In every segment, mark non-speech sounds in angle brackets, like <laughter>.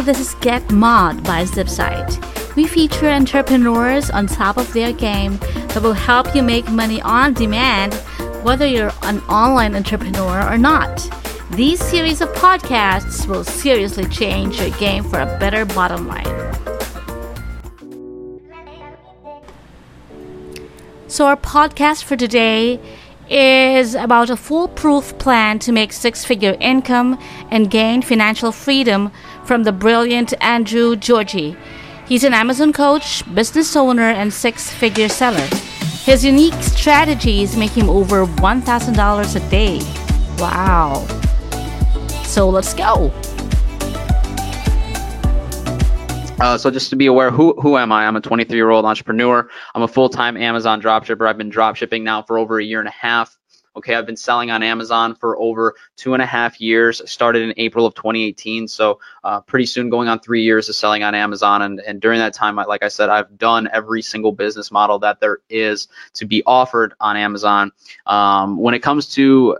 Hi, this is Get Mod by Zipsite. We feature entrepreneurs on top of their game that will help you make money on demand, whether you're an online entrepreneur or not. These series of podcasts will seriously change your game for a better bottom line. So, our podcast for today is about a foolproof plan to make six figure income and gain financial freedom from the brilliant Andrew Georgie. He's an Amazon coach, business owner, and six figure seller. His unique strategies make him over $1,000 a day. Wow. So let's go. Uh, so just to be aware, who who am I? I'm a 23 year old entrepreneur. I'm a full time Amazon dropshipper. I've been dropshipping now for over a year and a half. Okay, I've been selling on Amazon for over two and a half years. I started in April of 2018, so uh, pretty soon going on three years of selling on Amazon. And, and during that time, like I said, I've done every single business model that there is to be offered on Amazon. Um, when it comes to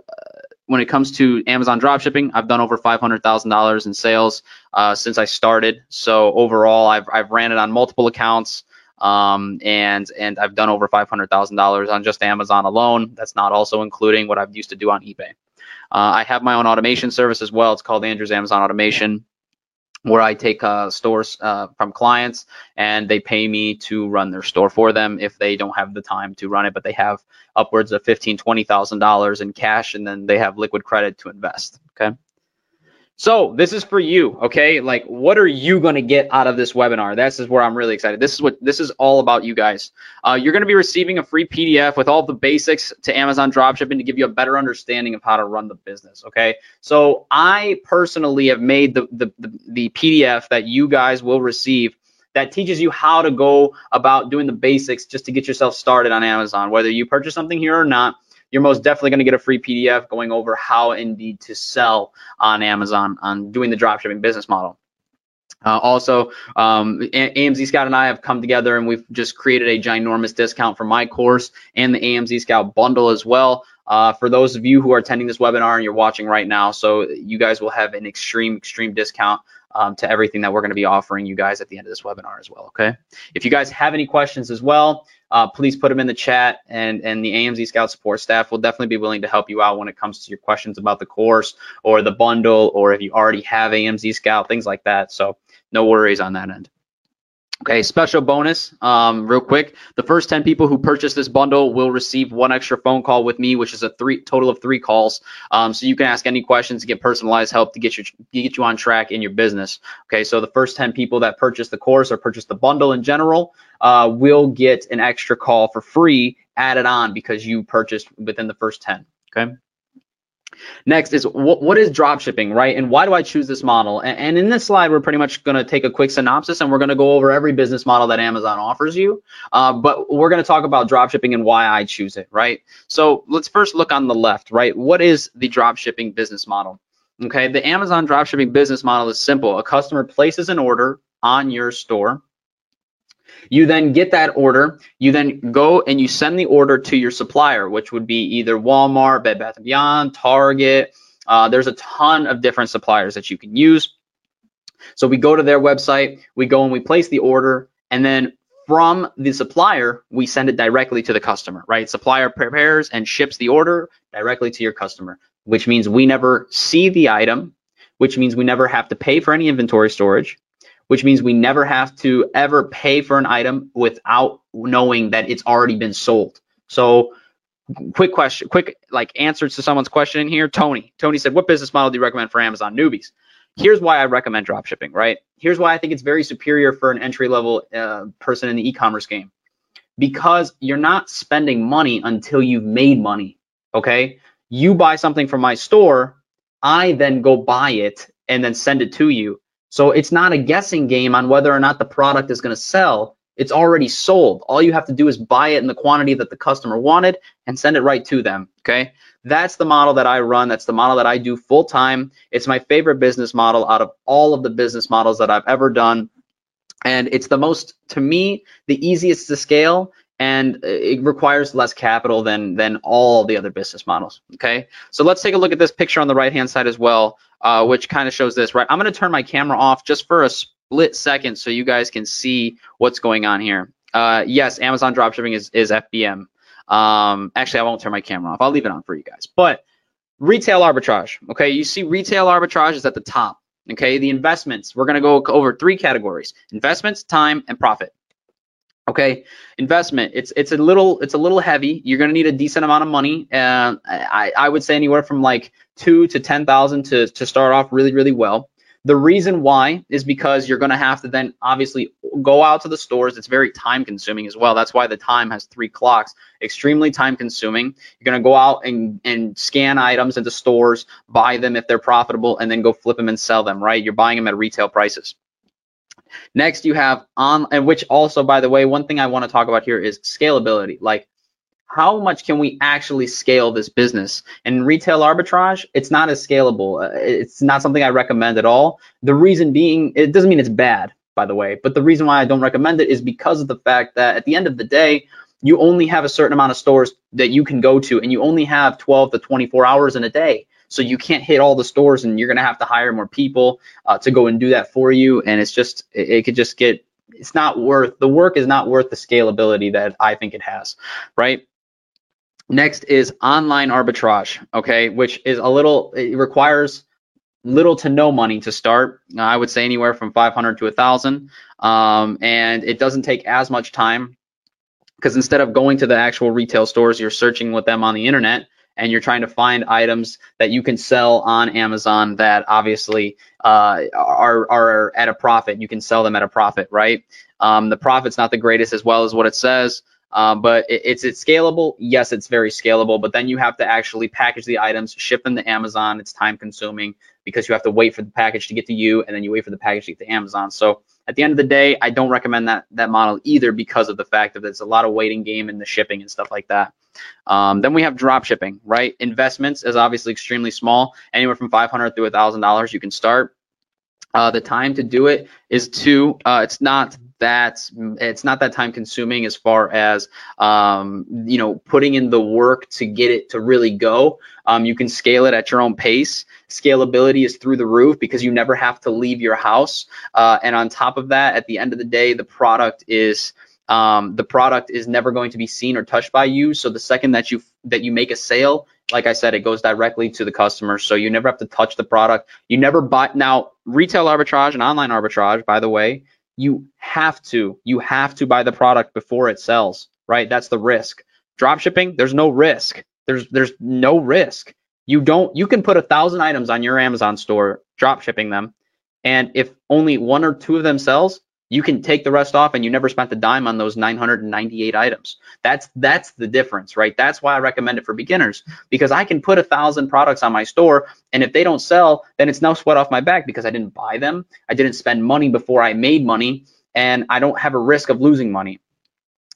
when it comes to Amazon dropshipping, I've done over $500,000 in sales uh, since I started. So overall, I've, I've ran it on multiple accounts. Um, and and I've done over five hundred thousand dollars on just Amazon alone. That's not also including what I've used to do on eBay. Uh, I have my own automation service as well. It's called Andrew's Amazon Automation where I take uh, stores uh, from clients and they pay me to run their store for them if they don't have the time to run it, but they have upwards of fifteen, twenty thousand dollars in cash, and then they have liquid credit to invest. Okay. So this is for you, okay? Like, what are you going to get out of this webinar? This is where I'm really excited. This is what this is all about, you guys. Uh, you're going to be receiving a free PDF with all the basics to Amazon dropshipping to give you a better understanding of how to run the business, okay? So I personally have made the the, the, the PDF that you guys will receive that teaches you how to go about doing the basics just to get yourself started on Amazon, whether you purchase something here or not you're most definitely going to get a free PDF going over how indeed to sell on Amazon on doing the dropshipping business model. Uh, also, um, AMZ Scout and I have come together and we've just created a ginormous discount for my course and the AMZ Scout bundle as well. Uh, for those of you who are attending this webinar and you're watching right now, so you guys will have an extreme, extreme discount um, to everything that we're going to be offering you guys at the end of this webinar as well. Okay. If you guys have any questions as well, uh, please put them in the chat and, and the AMZ Scout support staff will definitely be willing to help you out when it comes to your questions about the course or the bundle or if you already have AMZ Scout, things like that. So no worries on that end. Okay, special bonus, um, real quick. The first 10 people who purchase this bundle will receive one extra phone call with me, which is a three total of three calls. Um, so you can ask any questions get personalized help to get you get you on track in your business. Okay, so the first 10 people that purchase the course or purchase the bundle in general uh, will get an extra call for free added on because you purchased within the first 10. Okay. Next is what, what is drop shipping, right? And why do I choose this model? And, and in this slide, we're pretty much going to take a quick synopsis and we're going to go over every business model that Amazon offers you. Uh, but we're going to talk about drop shipping and why I choose it, right? So let's first look on the left, right? What is the drop shipping business model? Okay, the Amazon drop shipping business model is simple. A customer places an order on your store you then get that order. You then go and you send the order to your supplier, which would be either Walmart, Bed Bath & Beyond, Target. Uh, there's a ton of different suppliers that you can use. So we go to their website, we go and we place the order, and then from the supplier, we send it directly to the customer, right? Supplier prepares and ships the order directly to your customer, which means we never see the item, which means we never have to pay for any inventory storage, which means we never have to ever pay for an item without knowing that it's already been sold. So quick question, quick like answers to someone's question in here. Tony, Tony said, what business model do you recommend for Amazon newbies? Here's why I recommend dropshipping, right? Here's why I think it's very superior for an entry level uh, person in the e-commerce game because you're not spending money until you've made money. Okay. You buy something from my store, I then go buy it and then send it to you. So it's not a guessing game on whether or not the product is going to sell. It's already sold. All you have to do is buy it in the quantity that the customer wanted and send it right to them. Okay. That's the model that I run. That's the model that I do full time. It's my favorite business model out of all of the business models that I've ever done. And it's the most, to me, the easiest to scale and it requires less capital than than all the other business models. Okay, so let's take a look at this picture on the right hand side as well. Uh, which kind of shows this, right? I'm going to turn my camera off just for a split second so you guys can see what's going on here. Uh, yes, Amazon dropshipping is, is FBM. Um, actually, I won't turn my camera off. I'll leave it on for you guys. But retail arbitrage, okay? You see retail arbitrage is at the top, okay? The investments, we're going to go over three categories, investments, time, and profit. Okay, investment. It's it's a little it's a little heavy. You're gonna need a decent amount of money. And I I would say anywhere from like two to ten thousand to to start off really really well. The reason why is because you're going to have to then obviously go out to the stores. It's very time consuming as well. That's why the time has three clocks. Extremely time consuming. You're going to go out and, and scan items into stores, buy them if they're profitable, and then go flip them and sell them, right? You're buying them at retail prices. Next, you have on, and which also, by the way, one thing I want to talk about here is scalability. Like, how much can we actually scale this business? And retail arbitrage, it's not as scalable. Uh, it's not something I recommend at all. The reason being, it doesn't mean it's bad, by the way, but the reason why I don't recommend it is because of the fact that at the end of the day, you only have a certain amount of stores that you can go to, and you only have 12 to 24 hours in a day. So you can't hit all the stores, and you're gonna have to hire more people uh, to go and do that for you. And it's just, it, it could just get, it's not worth the work is not worth the scalability that I think it has, right? Next is online arbitrage, okay, which is a little, it requires little to no money to start. I would say anywhere from 500 to 1,000, um, and it doesn't take as much time because instead of going to the actual retail stores, you're searching with them on the internet and you're trying to find items that you can sell on Amazon that obviously uh, are are at a profit. You can sell them at a profit, right? Um, the profit's not the greatest as well as what it says. Um, but it, it's it's scalable. Yes, it's very scalable. But then you have to actually package the items, ship them to Amazon. It's time consuming because you have to wait for the package to get to you, and then you wait for the package to get to Amazon. So at the end of the day, I don't recommend that that model either because of the fact that it's a lot of waiting game in the shipping and stuff like that. Um, then we have drop shipping, right? Investments is obviously extremely small, anywhere from 500 through $1,000 you can start. Uh, the time to do it is two. Uh, it's not that it's not that time consuming as far as um, you know putting in the work to get it to really go. Um, you can scale it at your own pace. Scalability is through the roof because you never have to leave your house. Uh, and on top of that, at the end of the day, the product is um, the product is never going to be seen or touched by you. So the second that you that you make a sale, like I said, it goes directly to the customer. So you never have to touch the product. You never buy now retail arbitrage and online arbitrage, by the way, you have to you have to buy the product before it sells, right? That's the risk. Drop shipping, there's no risk. There's there's no risk. You don't you can put a thousand items on your Amazon store, drop shipping them, and if only one or two of them sells, you can take the rest off and you never spent a dime on those 998 items. That's that's the difference, right? That's why I recommend it for beginners because I can put a thousand products on my store and if they don't sell, then it's no sweat off my back because I didn't buy them. I didn't spend money before I made money and I don't have a risk of losing money.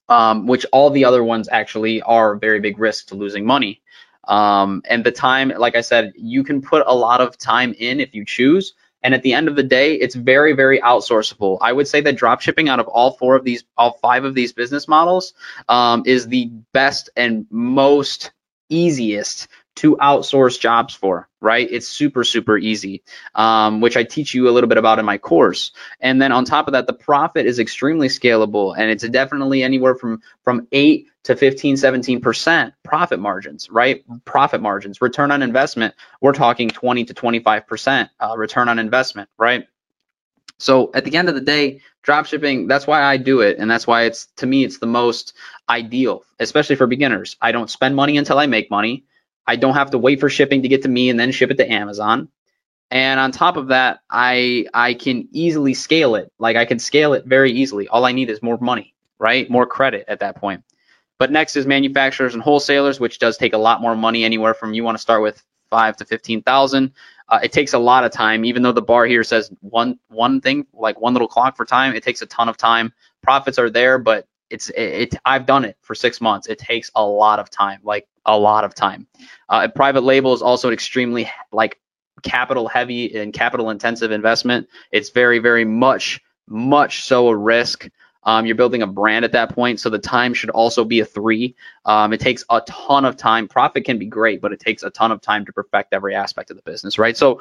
Um, which all the other ones actually are very big risk to losing money. Um, and the time, like I said, you can put a lot of time in if you choose, and at the end of the day, it's very, very outsourceable. I would say that drop shipping out of all four of these, all five of these business models, um, is the best and most easiest to outsource jobs for, right? It's super, super easy, um, which I teach you a little bit about in my course. And then on top of that, the profit is extremely scalable and it's definitely anywhere from, from eight to 15, 17% profit margins, right? Profit margins, return on investment, we're talking 20 to 25% uh, return on investment, right? So at the end of the day, drop shipping, that's why I do it. And that's why it's, to me, it's the most ideal, especially for beginners. I don't spend money until I make money. I don't have to wait for shipping to get to me and then ship it to Amazon. And on top of that, I I can easily scale it. Like I can scale it very easily. All I need is more money, right? More credit at that point. But next is manufacturers and wholesalers, which does take a lot more money, anywhere from you want to start with five to fifteen thousand. Uh, it takes a lot of time, even though the bar here says one one thing, like one little clock for time. It takes a ton of time. Profits are there, but it's it, it, I've done it for six months. It takes a lot of time, like a lot of time. Uh, private label is also an extremely like capital heavy and capital intensive investment. It's very very much much so a risk. Um, you're building a brand at that point, so the time should also be a three. Um, it takes a ton of time. Profit can be great, but it takes a ton of time to perfect every aspect of the business, right? So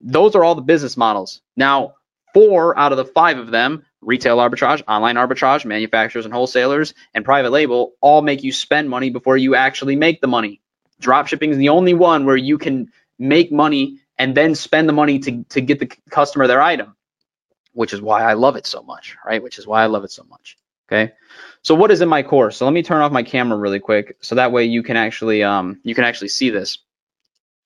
those are all the business models. Now, four out of the five of them retail arbitrage, online arbitrage, manufacturers and wholesalers, and private label all make you spend money before you actually make the money. Dropshipping is the only one where you can make money and then spend the money to, to get the customer their item, which is why I love it so much, right? Which is why I love it so much. Okay. So what is in my course? So let me turn off my camera really quick so that way you can actually um, you can actually see this,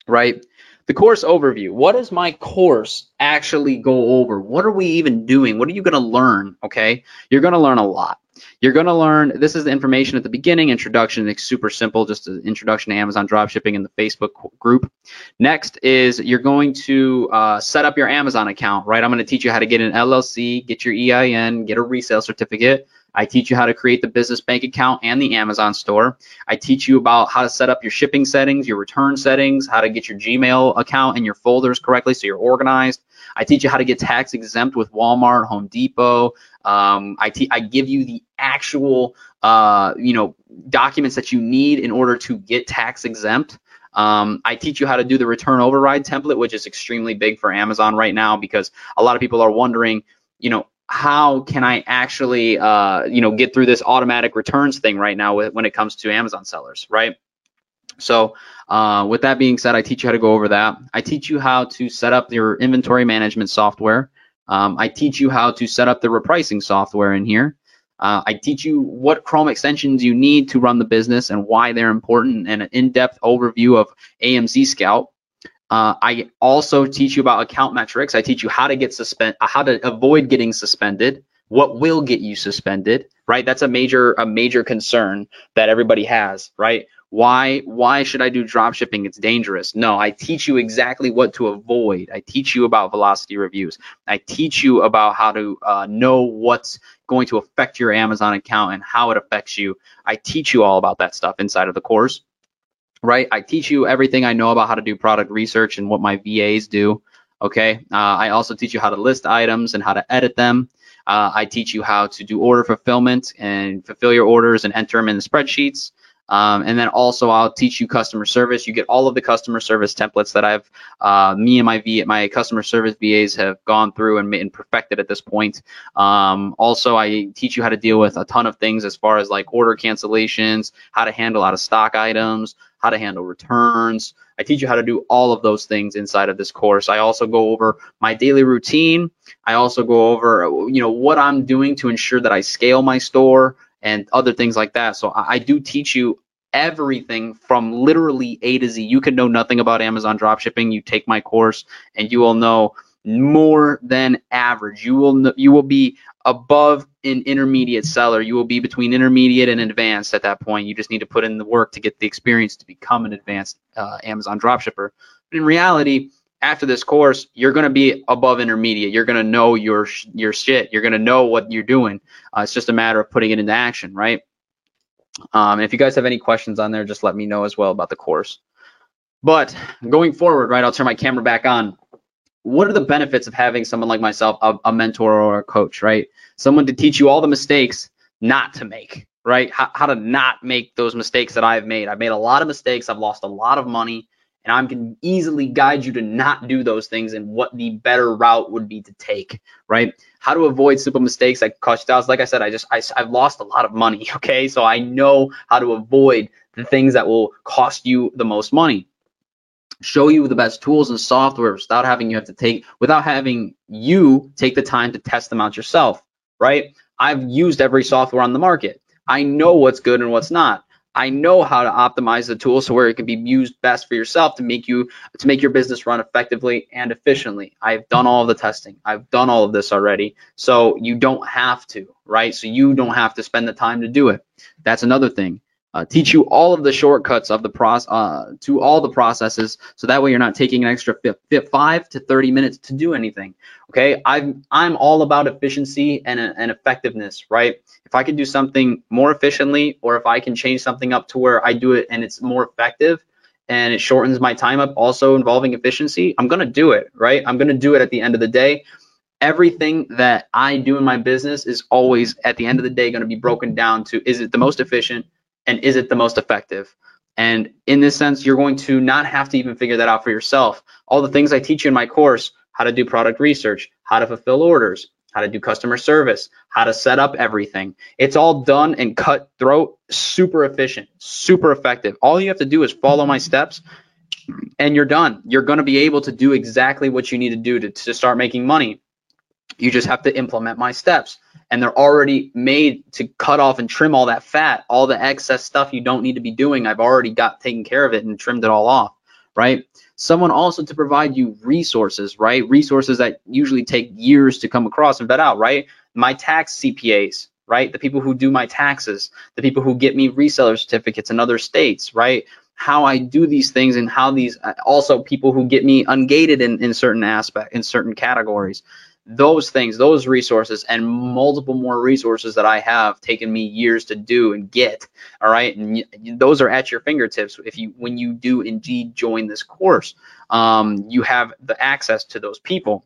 right? The course overview. What does my course actually go over? What are we even doing? What are you going to learn? Okay, you're going to learn a lot. You're going to learn, this is the information at the beginning, introduction, it's super simple, just an introduction to Amazon dropshipping in the Facebook group. Next is you're going to uh, set up your Amazon account, right? I'm going to teach you how to get an LLC, get your EIN, get a resale certificate, I teach you how to create the business bank account and the Amazon store. I teach you about how to set up your shipping settings, your return settings, how to get your Gmail account and your folders correctly so you're organized. I teach you how to get tax exempt with Walmart, Home Depot. Um, I, te- I give you the actual, uh, you know, documents that you need in order to get tax exempt. Um, I teach you how to do the return override template, which is extremely big for Amazon right now because a lot of people are wondering, you know, how can I actually, uh, you know, get through this automatic returns thing right now when it comes to Amazon sellers, right? So uh, with that being said, I teach you how to go over that. I teach you how to set up your inventory management software. Um, I teach you how to set up the repricing software in here. Uh, I teach you what Chrome extensions you need to run the business and why they're important and an in-depth overview of AMZ Scout. Uh, I also teach you about account metrics. I teach you how to get suspend, uh, how to avoid getting suspended, what will get you suspended, right? That's a major a major concern that everybody has, right? Why why should I do drop shipping? It's dangerous. No, I teach you exactly what to avoid. I teach you about velocity reviews. I teach you about how to uh, know what's going to affect your Amazon account and how it affects you. I teach you all about that stuff inside of the course right? I teach you everything I know about how to do product research and what my VAs do. Okay. Uh, I also teach you how to list items and how to edit them. Uh, I teach you how to do order fulfillment and fulfill your orders and enter them in the spreadsheets. Um, and then also I'll teach you customer service. You get all of the customer service templates that I've, uh, me and my V, my customer service VAs have gone through and, and perfected at this point. Um, also, I teach you how to deal with a ton of things as far as like order cancellations, how to handle out of stock items, how to handle returns. I teach you how to do all of those things inside of this course. I also go over my daily routine. I also go over, you know, what I'm doing to ensure that I scale my store and other things like that. So I, do teach you everything from literally A to Z. You can know nothing about Amazon dropshipping. You take my course and you will know more than average. You will you will be above an intermediate seller. You will be between intermediate and advanced at that point. You just need to put in the work to get the experience to become an advanced uh, Amazon dropshipper. But in reality, after this course, you're going to be above intermediate. You're going to know your your shit. You're going to know what you're doing. Uh, it's just a matter of putting it into action, right? Um, if you guys have any questions on there, just let me know as well about the course. But going forward, right, I'll turn my camera back on. What are the benefits of having someone like myself, a, a mentor or a coach, right? Someone to teach you all the mistakes not to make, right? How, how to not make those mistakes that I've made. I've made a lot of mistakes. I've lost a lot of money and I can easily guide you to not do those things and what the better route would be to take, right? How to avoid simple mistakes that cost you thousands. Like I said, I just I, I've lost a lot of money, <laughs> okay? So I know how to avoid the things that will cost you the most money. Show you the best tools and software without having you have to take without having you take the time to test them out yourself, right? I've used every software on the market. I know what's good and what's not. I know how to optimize the tool so where it can be used best for yourself to make you to make your business run effectively and efficiently. I've done all the testing. I've done all of this already. So you don't have to, right? So you don't have to spend the time to do it. That's another thing uh, teach you all of the shortcuts of the process uh, to all the processes so that way you're not taking an extra five to 30 minutes to do anything okay? I'm i'm all about efficiency and, and effectiveness right? If i can do something more efficiently or if i can change something up to where i do it and it's more effective and it shortens my time up also involving efficiency i'm going to do it right? I'm going to do it at the end of the day. Everything that i do in my business is always at the end of the day going to be broken down to is it the most efficient and is it the most effective? And in this sense, you're going to not have to even figure that out for yourself. All the things I teach you in my course, how to do product research, how to fulfill orders, how to do customer service, how to set up everything. It's all done and cutthroat, super efficient, super effective. All you have to do is follow my steps and you're done. You're going to be able to do exactly what you need to do to, to start making money. You just have to implement my steps. And they're already made to cut off and trim all that fat, all the excess stuff you don't need to be doing. I've already got taken care of it and trimmed it all off, right? Someone also to provide you resources, right? Resources that usually take years to come across and vet out, right? My tax CPAs, right? The people who do my taxes, the people who get me reseller certificates in other states, right? how I do these things and how these uh, also people who get me ungated in, in certain aspect in certain categories those things those resources and multiple more resources that I have taken me years to do and get all right? And those are at your fingertips if you when you do indeed join this course. Um, you have the access to those people.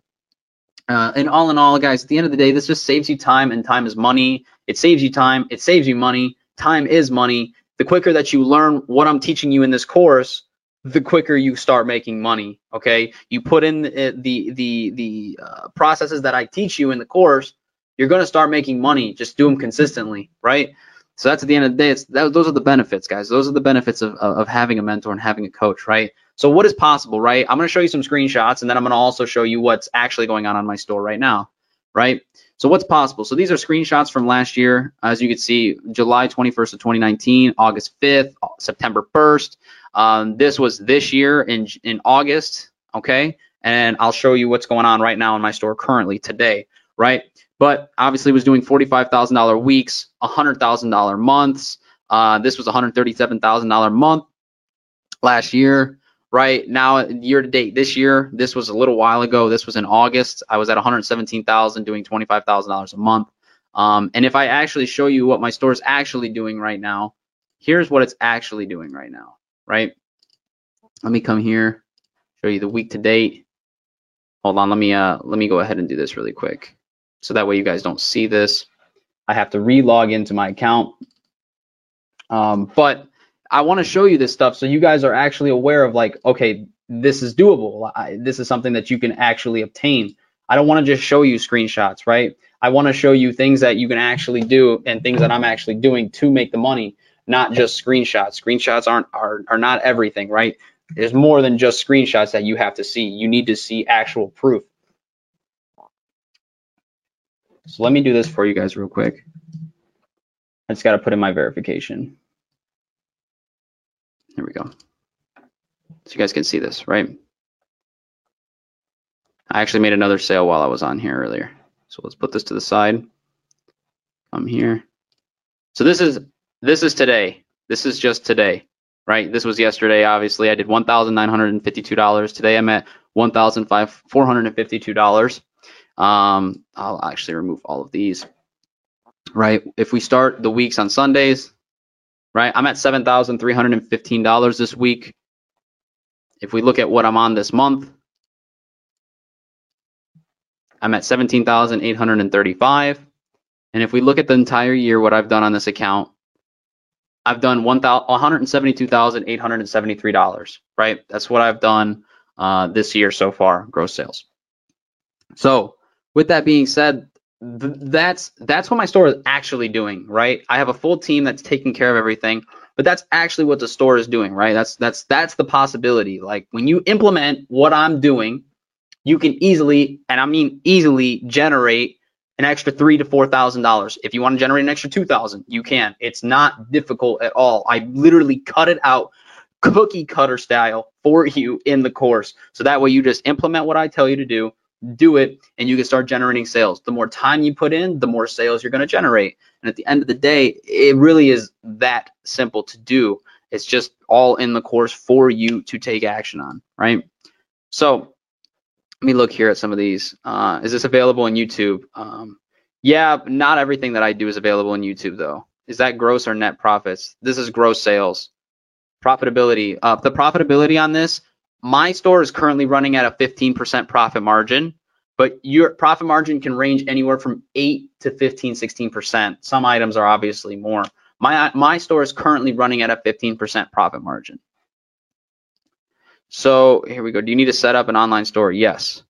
Uh, and all in all guys at the end of the day this just saves you time and time is money. It saves you time. It saves you money. Time is money. The quicker that you learn what I'm teaching you in this course, the quicker you start making money. Okay, you put in the the the, the uh, processes that I teach you in the course, you're going to start making money. Just do them consistently, right? So that's at the end of the day. It's that, those are the benefits, guys. Those are the benefits of, of having a mentor and having a coach, right? So what is possible, right? I'm going to show you some screenshots, and then I'm going to also show you what's actually going on on my store right now, right? So what's possible? So these are screenshots from last year. As you can see, July 21st of 2019, August 5th, September 1st. Um, this was this year in in August, okay? And I'll show you what's going on right now in my store currently today, right? But obviously was doing $45,000 weeks, $100,000 months. Uh, this was $137,000 month last year right now year to date this year this was a little while ago. This was in august. I was at 117000 doing $25000 a month. Um, and if i actually show you what my store is actually doing right now here's what it's actually doing right now right? Let me come here show you the week to date. Hold on let me uh let me go ahead and do this really quick so that way you guys don't see this. I have to re-log into my account. Um, but I want to show you this stuff so you guys are actually aware of like, okay, this is doable. I, this is something that you can actually obtain. I don't want to just show you screenshots, right? I want to show you things that you can actually do and things that I'm actually doing to make the money, not just screenshots. Screenshots aren't are, are not everything, right? There's more than just screenshots that you have to see. You need to see actual proof. So let me do this for you guys real quick. I just got to put in my verification. There we go. So you guys can see this, right? I actually made another sale while I was on here earlier. So let's put this to the side. Come here. So this is this is today. This is just today, right? This was yesterday. Obviously, I did one thousand nine hundred and fifty-two dollars. Today, I'm at one thousand four hundred and fifty-two dollars. Um, I'll actually remove all of these. Right. If we start the weeks on Sundays, right? I'm at $7,315 this week. If we look at what I'm on this month, I'm at 17,835. And if we look at the entire year, what I've done on this account, I've done $172,873, right? That's what I've done uh, this year so far, gross sales. So with that being said, that's that's what my store is actually doing, right? I have a full team that's taking care of everything, but that's actually what the store is doing, right? That's that's that's the possibility. Like when you implement what I'm doing, you can easily, and I mean easily, generate an extra three to four thousand dollars. If you want to generate an extra two thousand, you can. It's not difficult at all. I literally cut it out cookie cutter style for you in the course. So that way you just implement what I tell you to do do it and you can start generating sales. The more time you put in, the more sales you're going to generate. And at the end of the day, it really is that simple to do. It's just all in the course for you to take action on, right? So let me look here at some of these. Uh, is this available on YouTube? Um, yeah, not everything that I do is available on YouTube though. Is that gross or net profits? This is gross sales. Profitability. Uh, the profitability on this my store is currently running at a 15% profit margin, but your profit margin can range anywhere from 8 to 15, 16%. Some items are obviously more. My my store is currently running at a 15% profit margin. So here we go. Do you need to set up an online store? Yes.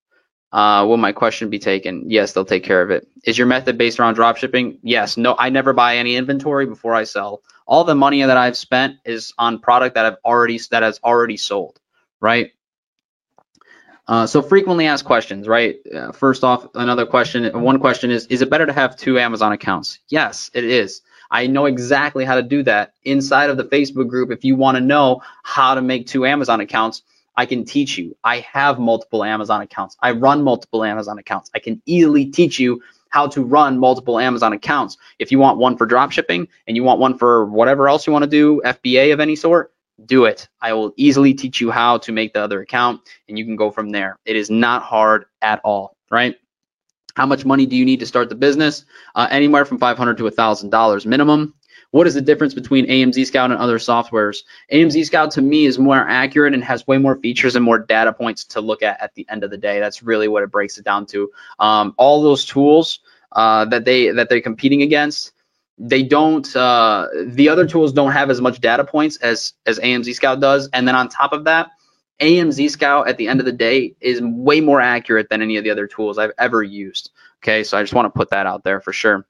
Uh, will my question be taken? Yes, they'll take care of it. Is your method based around dropshipping? Yes. No, I never buy any inventory before I sell. All the money that I've spent is on product that I've already that has already sold, right? Uh, so frequently asked questions, right? Uh, first off, another question. One question is: Is it better to have two Amazon accounts? Yes, it is. I know exactly how to do that inside of the Facebook group. If you want to know how to make two Amazon accounts, I can teach you. I have multiple Amazon accounts. I run multiple Amazon accounts. I can easily teach you how to run multiple Amazon accounts. If you want one for drop shipping and you want one for whatever else you want to do, FBA of any sort, do it. I will easily teach you how to make the other account and you can go from there. It is not hard at all, right? How much money do you need to start the business? Uh, anywhere from 500 to $1,000 minimum. What is the difference between AMZ Scout and other softwares? AMZ Scout to me is more accurate and has way more features and more data points to look at at the end of the day. That's really what it breaks it down to. Um, all those tools uh, that they that they're competing against, they don't. Uh, the other tools don't have as much data points as as AMZ Scout does. And then on top of that, AMZ Scout at the end of the day is way more accurate than any of the other tools I've ever used. Okay, so I just want to put that out there for sure.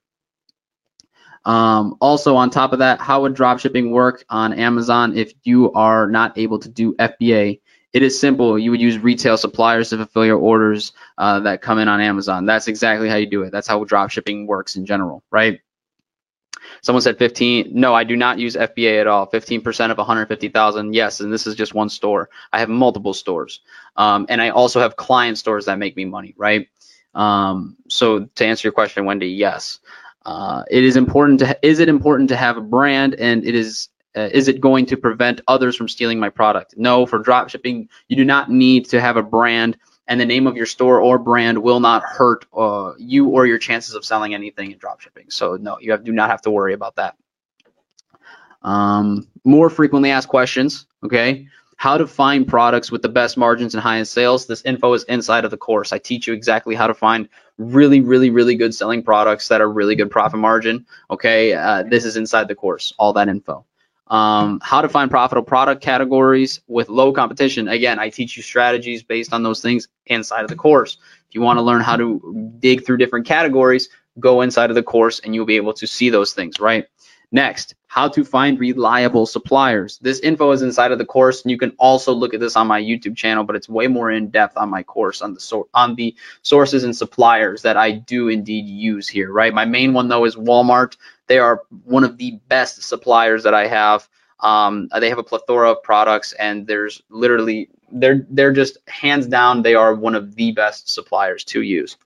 Um, also, on top of that, how would dropshipping work on Amazon if you are not able to do FBA? It is simple. You would use retail suppliers to fulfill your orders uh, that come in on Amazon. That's exactly how you do it. That's how dropshipping works in general, right? Someone said 15. No, I do not use FBA at all. 15% of 150,000. Yes, and this is just one store. I have multiple stores, um, and I also have client stores that make me money, right? Um, so to answer your question, Wendy, yes. Uh, it is important to is it important to have a brand and it is uh, is it going to prevent others from stealing my product? No, for drop shipping, you do not need to have a brand and the name of your store or brand will not hurt uh, you or your chances of selling anything in drop shipping. So no, you have, do not have to worry about that. Um, more frequently asked questions, okay? how to find products with the best margins and highest sales. This info is inside of the course. I teach you exactly how to find really, really, really good selling products that are really good profit margin. Okay, uh, this is inside the course, all that info. Um, how to find profitable product categories with low competition. Again, I teach you strategies based on those things inside of the course. If you want to learn how to dig through different categories, go inside of the course and you'll be able to see those things, right? Next, how to find reliable suppliers. This info is inside of the course, and you can also look at this on my YouTube channel, but it's way more in depth on my course on the so on the sources and suppliers that I do indeed use here. Right, my main one though is Walmart. They are one of the best suppliers that I have. Um, they have a plethora of products, and there's literally they're they're just hands down they are one of the best suppliers to use.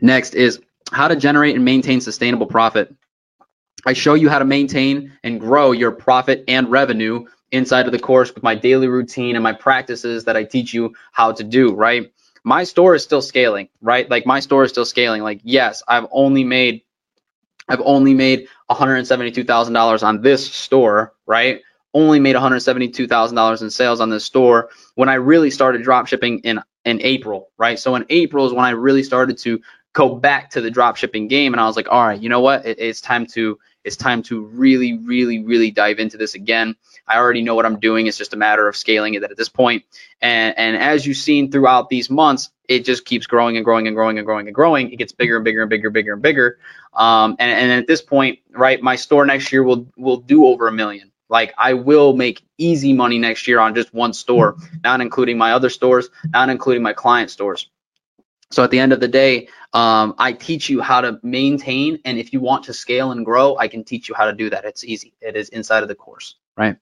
Next is how to generate and maintain sustainable profit. I show you how to maintain and grow your profit and revenue inside of the course with my daily routine and my practices that I teach you how to do, right? My store is still scaling, right? Like my store is still scaling. Like, yes, I've only made I've only made $172,000 on this store, right? Only made $172,000 in sales on this store when I really started drop shipping in in April, right? So in April is when I really started to go back to the drop shipping game and I was like, all right, you know what? It, it's time to it's time to really, really, really dive into this again. I already know what I'm doing. It's just a matter of scaling it at this point. And and as you've seen throughout these months, it just keeps growing and growing and growing and growing and growing. It gets bigger and bigger and bigger, and bigger and bigger. Um, and, and at this point, right, my store next year will will do over a million. Like I will make easy money next year on just one store, not including my other stores, not including my client stores. So at the end of the day, um, I teach you how to maintain, and if you want to scale and grow, I can teach you how to do that. It's easy. It is inside of the course, right?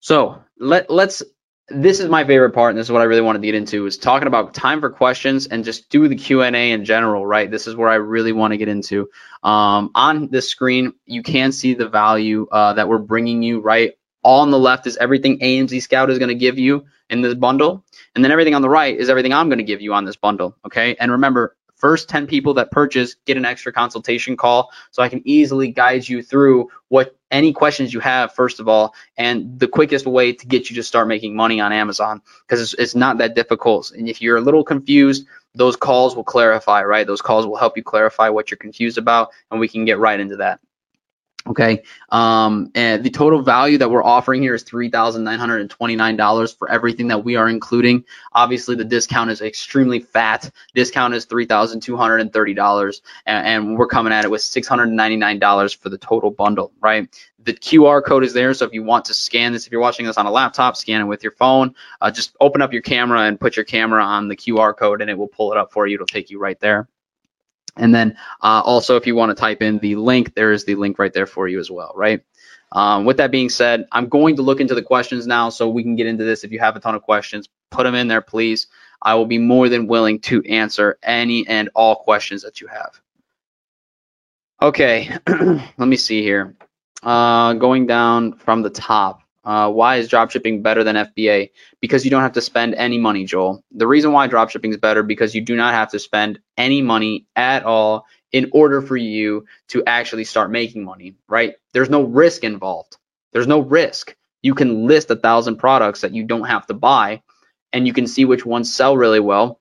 So let let's. This is my favorite part, and this is what I really wanted to get into is talking about time for questions and just do the Q and A in general, right? This is where I really want to get into. Um, on this screen, you can see the value uh, that we're bringing you, right? All on the left is everything AMZ Scout is going to give you in this bundle. And then everything on the right is everything I'm going to give you on this bundle. Okay. And remember, first 10 people that purchase get an extra consultation call so I can easily guide you through what any questions you have, first of all, and the quickest way to get you to start making money on Amazon because it's, it's not that difficult. And if you're a little confused, those calls will clarify, right? Those calls will help you clarify what you're confused about, and we can get right into that. Okay, um, and the total value that we're offering here is $3,929 for everything that we are including. Obviously, the discount is extremely fat. Discount is $3,230, and, and we're coming at it with $699 for the total bundle, right? The QR code is there, so if you want to scan this, if you're watching this on a laptop, scan it with your phone. Uh, just open up your camera and put your camera on the QR code, and it will pull it up for you. It'll take you right there. And then uh, also, if you want to type in the link, there is the link right there for you as well, right? Um, with that being said, I'm going to look into the questions now so we can get into this. If you have a ton of questions, put them in there, please. I will be more than willing to answer any and all questions that you have. Okay, <clears throat> let me see here. Uh, going down from the top. Uh, why is dropshipping better than FBA? Because you don't have to spend any money, Joel. The reason why dropshipping is better because you do not have to spend any money at all in order for you to actually start making money, right? There's no risk involved. There's no risk. You can list a thousand products that you don't have to buy and you can see which ones sell really well.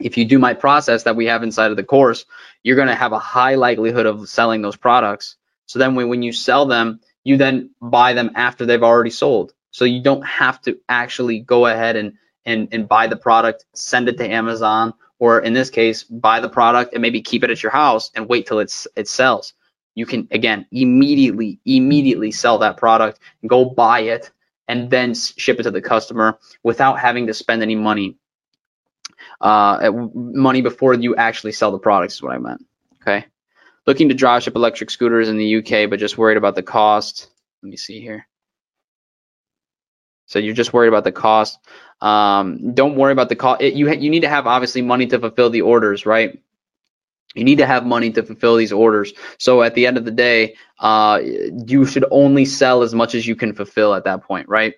If you do my process that we have inside of the course, you're going to have a high likelihood of selling those products. So then when, when you sell them, you then buy them after they've already sold. So you don't have to actually go ahead and, and, and buy the product, send it to Amazon, or in this case, buy the product and maybe keep it at your house and wait till it's it sells. You can again immediately, immediately sell that product, go buy it, and then ship it to the customer without having to spend any money. Uh, money before you actually sell the products is what I meant. Okay looking to drive dropship electric scooters in the UK, but just worried about the cost. Let me see here. So you're just worried about the cost. Um, don't worry about the cost. You you need to have obviously money to fulfill the orders, right? You need to have money to fulfill these orders. So at the end of the day, uh, you should only sell as much as you can fulfill at that point, right?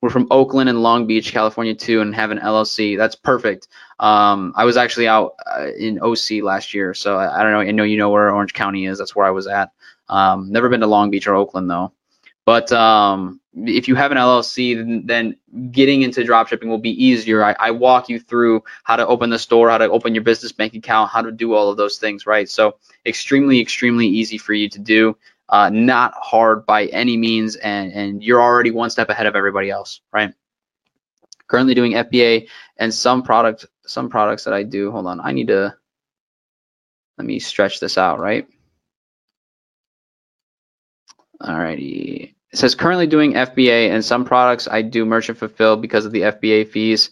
We're from Oakland and Long Beach, California too, and have an LLC. That's perfect. Um, I was actually out uh, in OC last year, so I, I, don't know. I know you know where Orange County is. That's where I was at. Um, never been to Long Beach or Oakland though. But um, if you have an LLC, then, then getting into dropshipping will be easier. I, I, walk you through how to open the store, how to open your business bank account, how to do all of those things, right? So extremely, extremely easy for you to do uh, not hard by any means, and, and you're already one step ahead of everybody else, right? Currently doing FBA and some product, some products that I do. Hold on, I need to let me stretch this out, right? Alrighty. It says currently doing FBA and some products I do merchant fulfill because of the FBA fees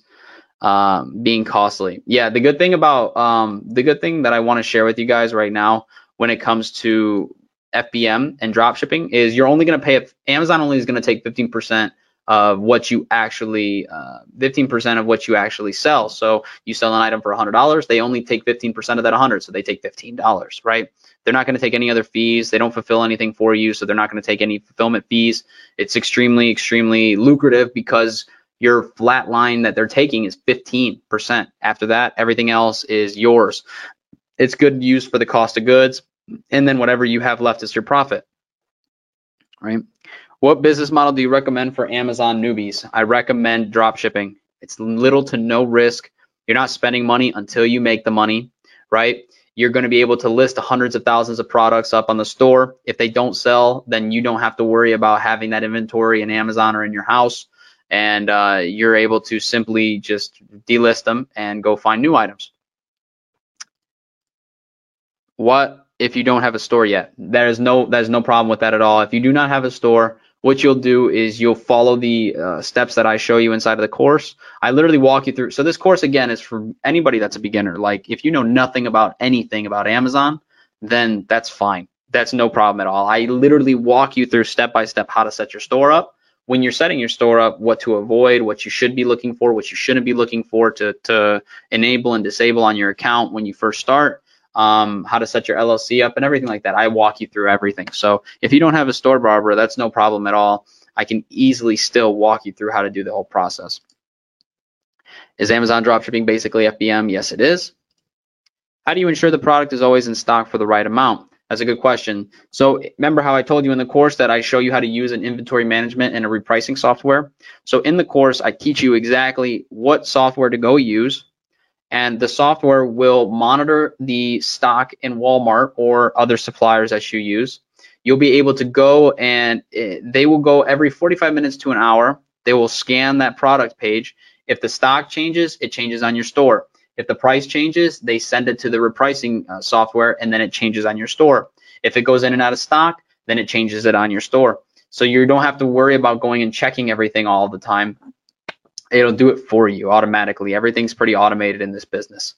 um, being costly. Yeah, the good thing about um, the good thing that I want to share with you guys right now when it comes to FBM and drop shipping is you're only going to pay Amazon only is going to take 15% of what you actually uh, 15% of what you actually sell. So you sell an item for $100, they only take 15% of that 100, so they take $15, right? They're not going to take any other fees. They don't fulfill anything for you, so they're not going to take any fulfillment fees. It's extremely extremely lucrative because your flat line that they're taking is 15%. After that, everything else is yours. It's good use for the cost of goods and then whatever you have left is your profit. Right? What business model do you recommend for Amazon newbies? I recommend drop shipping. It's little to no risk. You're not spending money until you make the money, right? You're going to be able to list hundreds of thousands of products up on the store. If they don't sell, then you don't have to worry about having that inventory in Amazon or in your house. And uh, you're able to simply just delist them and go find new items. What if you don't have a store yet. There is no there's no problem with that at all. If you do not have a store, what you'll do is you'll follow the uh, steps that I show you inside of the course. I literally walk you through. So this course again is for anybody that's a beginner. Like if you know nothing about anything about Amazon, then that's fine. That's no problem at all. I literally walk you through step by step how to set your store up. When you're setting your store up, what to avoid, what you should be looking for, what you shouldn't be looking for to, to enable and disable on your account when you first start um, how to set your LLC up and everything like that. I walk you through everything. So if you don't have a store, Barbara, that's no problem at all. I can easily still walk you through how to do the whole process. Is Amazon dropshipping basically FBM? Yes, it is. How do you ensure the product is always in stock for the right amount? That's a good question. So remember how I told you in the course that I show you how to use an inventory management and a repricing software? So in the course, I teach you exactly what software to go use and the software will monitor the stock in Walmart or other suppliers that you use. You'll be able to go and eh, they will go every 45 minutes to an hour. They will scan that product page. If the stock changes, it changes on your store. If the price changes, they send it to the repricing uh, software and then it changes on your store. If it goes in and out of stock, then it changes it on your store. So you don't have to worry about going and checking everything all the time. It'll do it for you automatically. Everything's pretty automated in this business.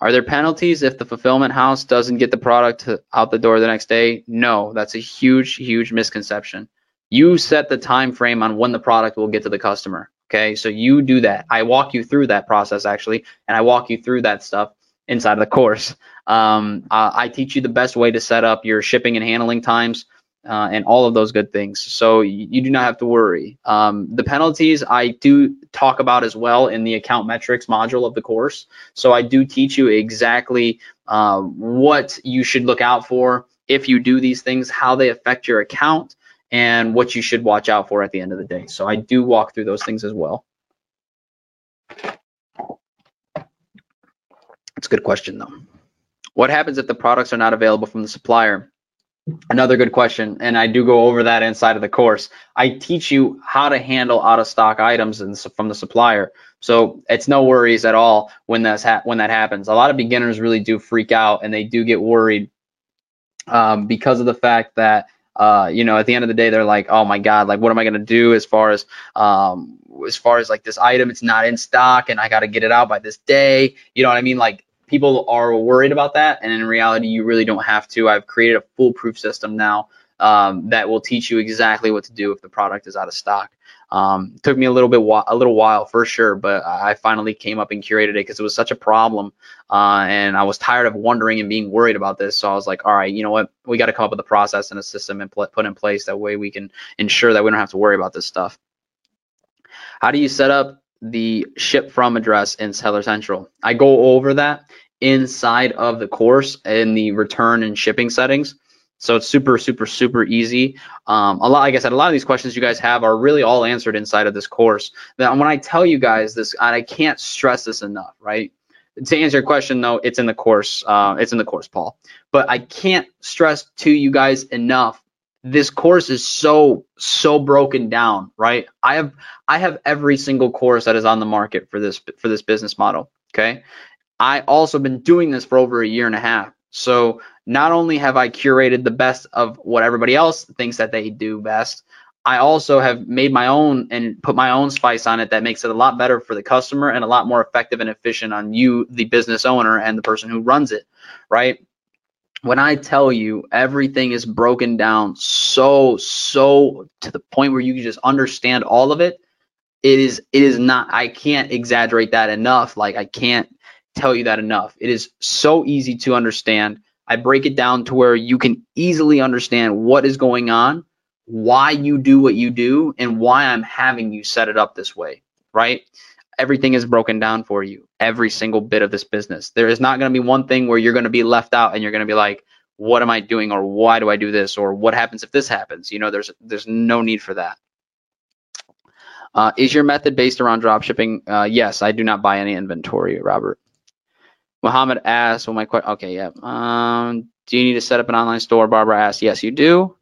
Are there penalties if the fulfillment house doesn't get the product out the door the next day? No, that's a huge, huge misconception. You set the time frame on when the product will get to the customer. Okay, so you do that. I walk you through that process actually, and I walk you through that stuff inside of the course. Um, I teach you the best way to set up your shipping and handling times. Uh, and all of those good things. So you, you do not have to worry. Um, the penalties I do talk about as well in the account metrics module of the course. So I do teach you exactly uh, what you should look out for if you do these things, how they affect your account, and what you should watch out for at the end of the day. So I do walk through those things as well. It's a good question though. What happens if the products are not available from the supplier? Another good question, and I do go over that inside of the course. I teach you how to handle out of stock items from the supplier. So it's no worries at all when that's when that happens. A lot of beginners really do freak out and they do get worried um, because of the fact that uh, you know, at the end of the day, they're like, oh my God, like, what am I going to do as far as, um, as far as like this item, it's not in stock and I got to get it out by this day. You know what I mean? Like, people are worried about that. And in reality, you really don't have to. I've created a foolproof system now um, that will teach you exactly what to do if the product is out of stock. Um, took me a little bit, a little while for sure, but I finally came up and curated it because it was such a problem, uh, and I was tired of wondering and being worried about this. So I was like, all right, you know what? We got to come up with a process and a system and put in place that way we can ensure that we don't have to worry about this stuff. How do you set up the ship from address in Seller Central? I go over that inside of the course in the return and shipping settings. So it's super, super, super easy. Um, a lot, like I said, a lot of these questions you guys have are really all answered inside of this course. Now, when I tell you guys this, I can't stress this enough, right? To answer your question, though, it's in the course. Uh, it's in the course, Paul. But I can't stress to you guys enough. This course is so, so broken down, right? I have, I have every single course that is on the market for this, for this business model. Okay. I also been doing this for over a year and a half. So not only have I curated the best of what everybody else thinks that they do best, I also have made my own and put my own spice on it that makes it a lot better for the customer and a lot more effective and efficient on you, the business owner, and the person who runs it, right? When I tell you everything is broken down so, so to the point where you can just understand all of it, it is, it is not, I can't exaggerate that enough. Like, I can't tell you that enough. It is so easy to understand I break it down to where you can easily understand what is going on, why you do what you do, and why I'm having you set it up this way, right? Everything is broken down for you, every single bit of this business. There is not going to be one thing where you're going to be left out and you're going to be like, what am I doing or why do I do this or what happens if this happens? You know, there's there's no need for that. Uh, is your method based around drop shipping? Uh, yes, I do not buy any inventory, Robert. Muhammad asks, well, my question, okay, yeah. Um, do you need to set up an online store? Barbara asks, yes, you do.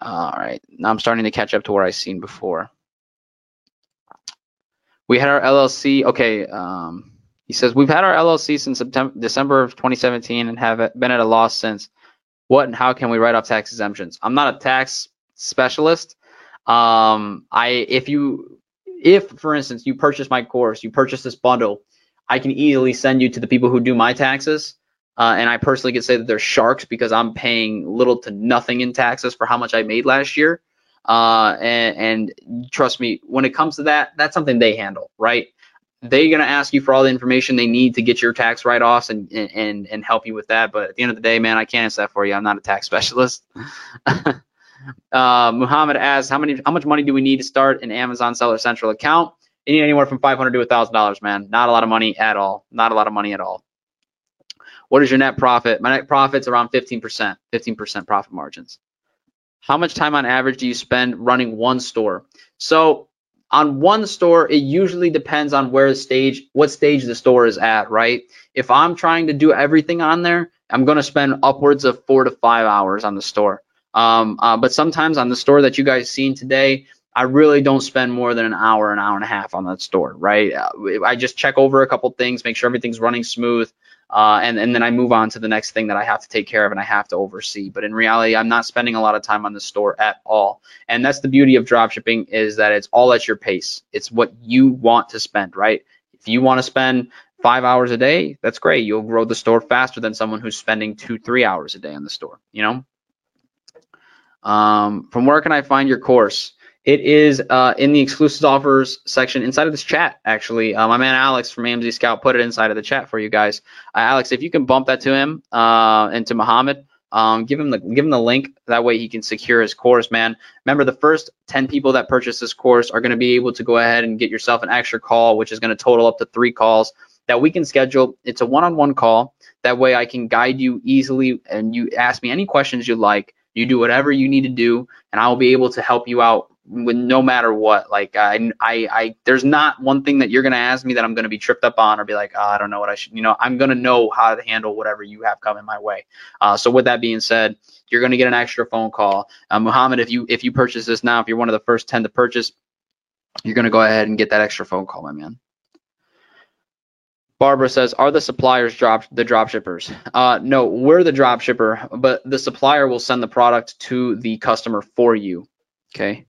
All right, now I'm starting to catch up to where I've seen before. We had our LLC, okay, um, he says, we've had our LLC since September, December of 2017 and have been at a loss since. What and how can we write off tax exemptions? I'm not a tax specialist. Um, I, if you, if for instance, you purchase my course, you purchase this bundle, I can easily send you to the people who do my taxes. Uh, and I personally could say that they're sharks because I'm paying little to nothing in taxes for how much I made last year. Uh, and, and trust me, when it comes to that, that's something they handle, right? They're gonna ask you for all the information they need to get your tax write-offs and and and help you with that. But at the end of the day, man, I can't answer that for you. I'm not a tax <laughs> specialist. <laughs> uh, Muhammad asks, how many how much money do we need to start an Amazon Seller Central account? you need anywhere from 500 to $1,000, man. Not a lot of money at all. Not a lot of money at all. What is your net profit? My net profit's around 15%, 15% profit margins. How much time on average do you spend running one store? So on one store, it usually depends on where the stage, what stage the store is at, right? If I'm trying to do everything on there, I'm going to spend upwards of four to five hours on the store. Um, uh, but sometimes on the store that you guys seen today, I really don't spend more than an hour, an hour and a half on that store, right? Uh, I just check over a couple things, make sure everything's running smooth, uh, and, and then I move on to the next thing that I have to take care of and I have to oversee. But in reality, I'm not spending a lot of time on the store at all. And that's the beauty of dropshipping is that it's all at your pace. It's what you want to spend, right? If you want to spend five hours a day, that's great. You'll grow the store faster than someone who's spending two, three hours a day on the store, you know? Um, from where can I find your course? It is uh, in the exclusive offers section inside of this chat, actually. Uh, my man Alex from AMZ Scout put it inside of the chat for you guys. Uh, Alex, if you can bump that to him uh, and to Muhammad, um, give him the give him the link. That way he can secure his course, man. Remember, the first 10 people that purchase this course are going to be able to go ahead and get yourself an extra call, which is going to total up to three calls that we can schedule. It's a one-on-one call. That way I can guide you easily, and you ask me any questions you like. You do whatever you need to do, and I will be able to help you out with no matter what. Like I, I, I, there's not one thing that you're gonna ask me that I'm gonna be tripped up on or be like, oh, I don't know what I should. You know, I'm gonna know how to handle whatever you have coming my way. Uh, so with that being said, you're gonna get an extra phone call. Uh, Muhammad, if you if you purchase this now, if you're one of the first ten to purchase, you're gonna go ahead and get that extra phone call, my man. Barbara says, "Are the suppliers drop the drop shippers?" Uh, no, we're the drop shipper, but the supplier will send the product to the customer for you. Okay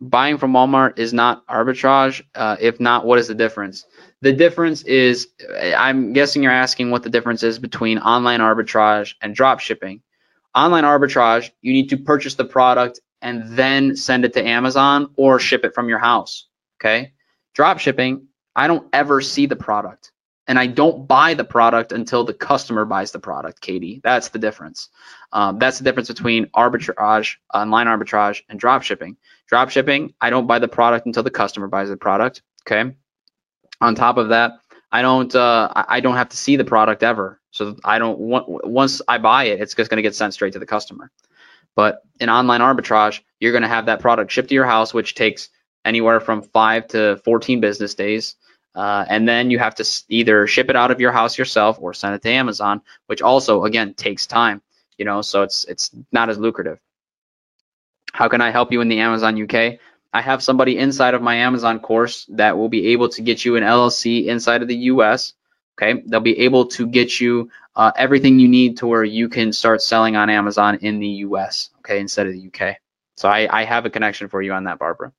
buying from Walmart is not arbitrage? Uh, if not, what is the difference? The difference is, I'm guessing you're asking what the difference is between online arbitrage and drop shipping. Online arbitrage, you need to purchase the product and then send it to Amazon or ship it from your house. Okay. Drop shipping, I don't ever see the product and I don't buy the product until the customer buys the product, Katie. That's the difference. Um, that's the difference between arbitrage, online arbitrage, and drop shipping. Drop shipping, I don't buy the product until the customer buys the product. Okay. On top of that, I don't uh, I don't have to see the product ever. So I don't want once I buy it, it's just going to get sent straight to the customer. But in online arbitrage, you're going to have that product shipped to your house, which takes anywhere from five to 14 business days. Uh, and then you have to either ship it out of your house yourself or send it to Amazon, which also again takes time. You know, so it's it's not as lucrative. How can I help you in the Amazon UK? I have somebody inside of my Amazon course that will be able to get you an LLC inside of the US. Okay, they'll be able to get you uh, everything you need to where you can start selling on Amazon in the US. Okay, instead of the UK. So I, I have a connection for you on that, Barbara.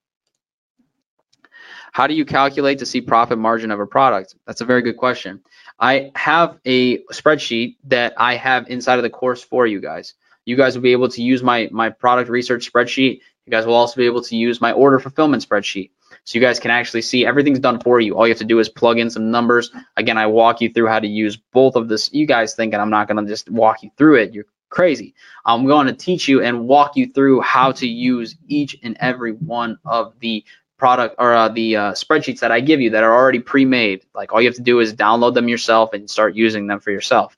How do you calculate to see profit margin of a product? That's a very good question. I have a spreadsheet that I have inside of the course for you guys. You guys will be able to use my, my product research spreadsheet. You guys will also be able to use my order fulfillment spreadsheet. So you guys can actually see everything's done for you. All you have to do is plug in some numbers. Again, I walk you through how to use both of this. You guys thinking I'm not going to just walk you through it. You're crazy. I'm going to teach you and walk you through how to use each and every one of the product or uh, the uh, spreadsheets that I give you that are already pre-made. Like all you have to do is download them yourself and start using them for yourself.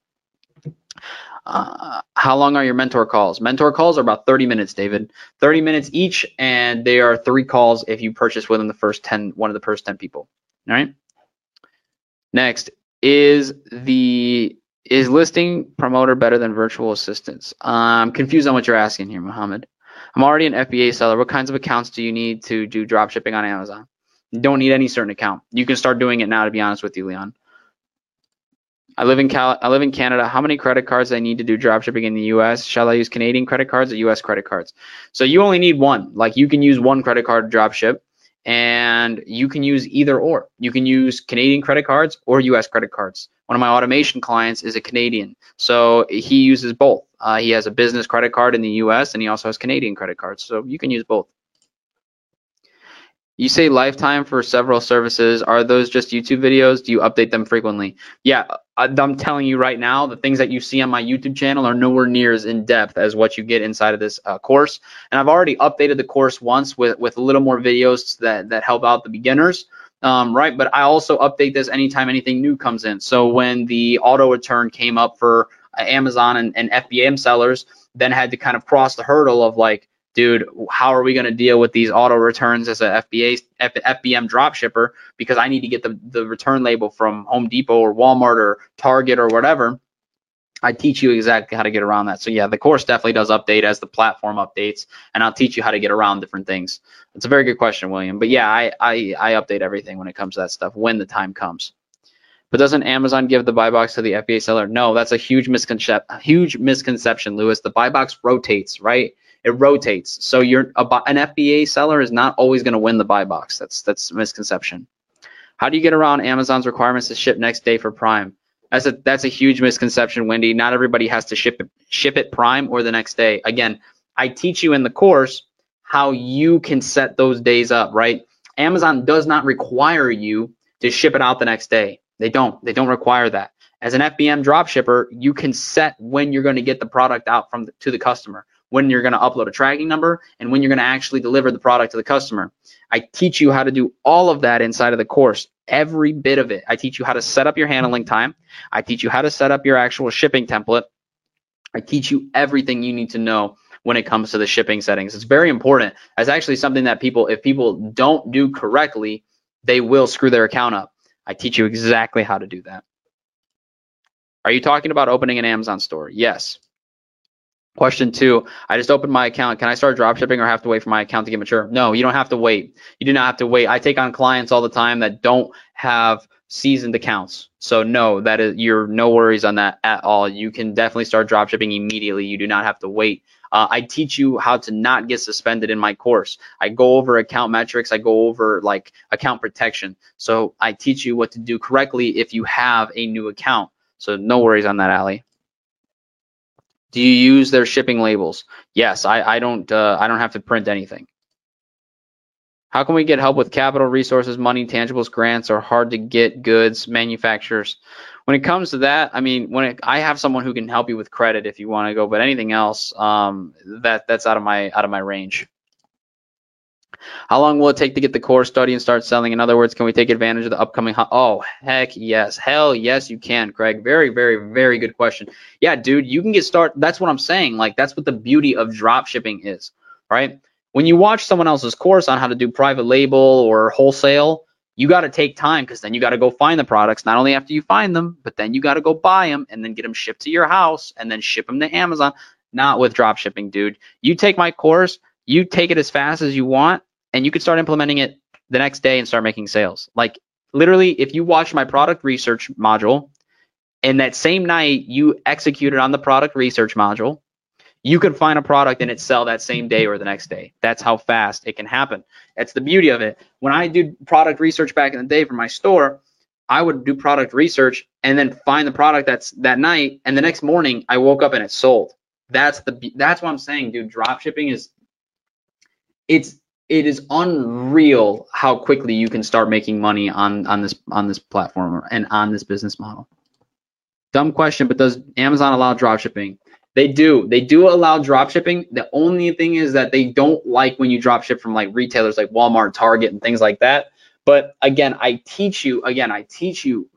Uh, how long are your mentor calls? Mentor calls are about 30 minutes, David. 30 minutes each, and they are three calls if you purchase within the first 10, one of the first 10 people. All right. Next is the is listing promoter better than virtual assistants? I'm confused on what you're asking here, Mohammed. I'm already an FBA seller. What kinds of accounts do you need to do drop shipping on Amazon? You don't need any certain account. You can start doing it now, to be honest with you, Leon. I live in Cal- I live in Canada. How many credit cards I need to do drop shipping in the US? Shall I use Canadian credit cards or US credit cards? So you only need one. Like you can use one credit card to drop ship and you can use either or. You can use Canadian credit cards or US credit cards. One of my automation clients is a Canadian. So he uses both. Uh, he has a business credit card in the US and he also has Canadian credit cards. So you can use both. You say lifetime for several services. Are those just YouTube videos? Do you update them frequently? Yeah, I'm telling you right now, the things that you see on my YouTube channel are nowhere near as in depth as what you get inside of this uh, course. And I've already updated the course once with, with a little more videos that, that help out the beginners. Um, right, but I also update this anytime anything new comes in. So when the auto return came up for uh, Amazon and, and FBM sellers, then had to kind of cross the hurdle of like, dude, how are we going to deal with these auto returns as a FBA F, FBM drop shipper because I need to get the, the return label from Home Depot or Walmart or Target or whatever. I teach you exactly how to get around that. So yeah, the course definitely does update as the platform updates, and I'll teach you how to get around different things. It's a very good question, William. But yeah, I I, I update everything when it comes to that stuff when the time comes. But doesn't Amazon give the buy box to the FBA seller? No, that's a huge misconception. Huge misconception, Lewis. The buy box rotates, right? It rotates. So you're a, an FBA seller is not always going to win the buy box. That's that's a misconception. How do you get around Amazon's requirements to ship next day for Prime? That's a that's a huge misconception, Wendy. Not everybody has to ship it ship it Prime or the next day. Again, I teach you in the course how you can set those days up, right? Amazon does not require you to ship it out the next day. They don't. They don't require that. As an FBM dropshipper, you can set when you're going to get the product out from the, to the customer, when you're going to upload a tracking number, and when you're going to actually deliver the product to the customer. I teach you how to do all of that inside of the course, every bit of it. I teach you how to set up your handling time. I teach you how to set up your actual shipping template. I teach you everything you need to know when it comes to the shipping settings. It's very important. It's actually something that people, if people don't do correctly, they will screw their account up. I teach you exactly how to do that. Are you talking about opening an Amazon store? Yes. Question two, I just opened my account. Can I start dropshipping or have to wait for my account to get mature? No, you don't have to wait. You do not have to wait. I take on clients all the time that don't have seasoned accounts. So no, that is you're no worries on that at all. You can definitely start dropshipping immediately. You do not have to wait. Uh, I teach you how to not get suspended in my course. I go over account metrics. I go over like account protection. So I teach you what to do correctly if you have a new account. So no worries on that, Ali. Do you use their shipping labels? Yes, I, I don't uh, I don't have to print anything. How can we get help with capital resources, money, tangibles, grants, or hard to get goods, manufacturers? When it comes to that, I mean, when it, I have someone who can help you with credit if you want to go, but anything else, um, that that's out of my out of my range. How long will it take to get the core study and start selling? In other words, can we take advantage of the upcoming? Oh, heck yes. Hell yes, you can, Craig. Very, very, very good question. Yeah, dude, you can get started. That's what I'm saying. Like, that's what the beauty of drop shipping is, right? when you watch someone else's course on how to do private label or wholesale, you got to take time because then you got to go find the products. Not only after you find them, but then you got to go buy them and then get them shipped to your house and then ship them to Amazon. Not with drop shipping, dude. You take my course, you take it as fast as you want, and you can start implementing it the next day and start making sales. Like literally, if you watch my product research module, and that same night you executed on the product research module, you can find a product and it sell that same day or the next day. That's how fast it can happen. That's the beauty of it. When I did product research back in the day for my store, I would do product research and then find the product that's that night, and the next morning I woke up and it sold. That's the that's what I'm saying, dude. Drop shipping is it's it is unreal how quickly you can start making money on on this on this platform and on this business model. Dumb question, but does Amazon allow drop shipping? They do. They do allow drop shipping. The only thing is that they don't like when you drop ship from like retailers like Walmart, Target, and things like that. But again, I teach you, again, I teach you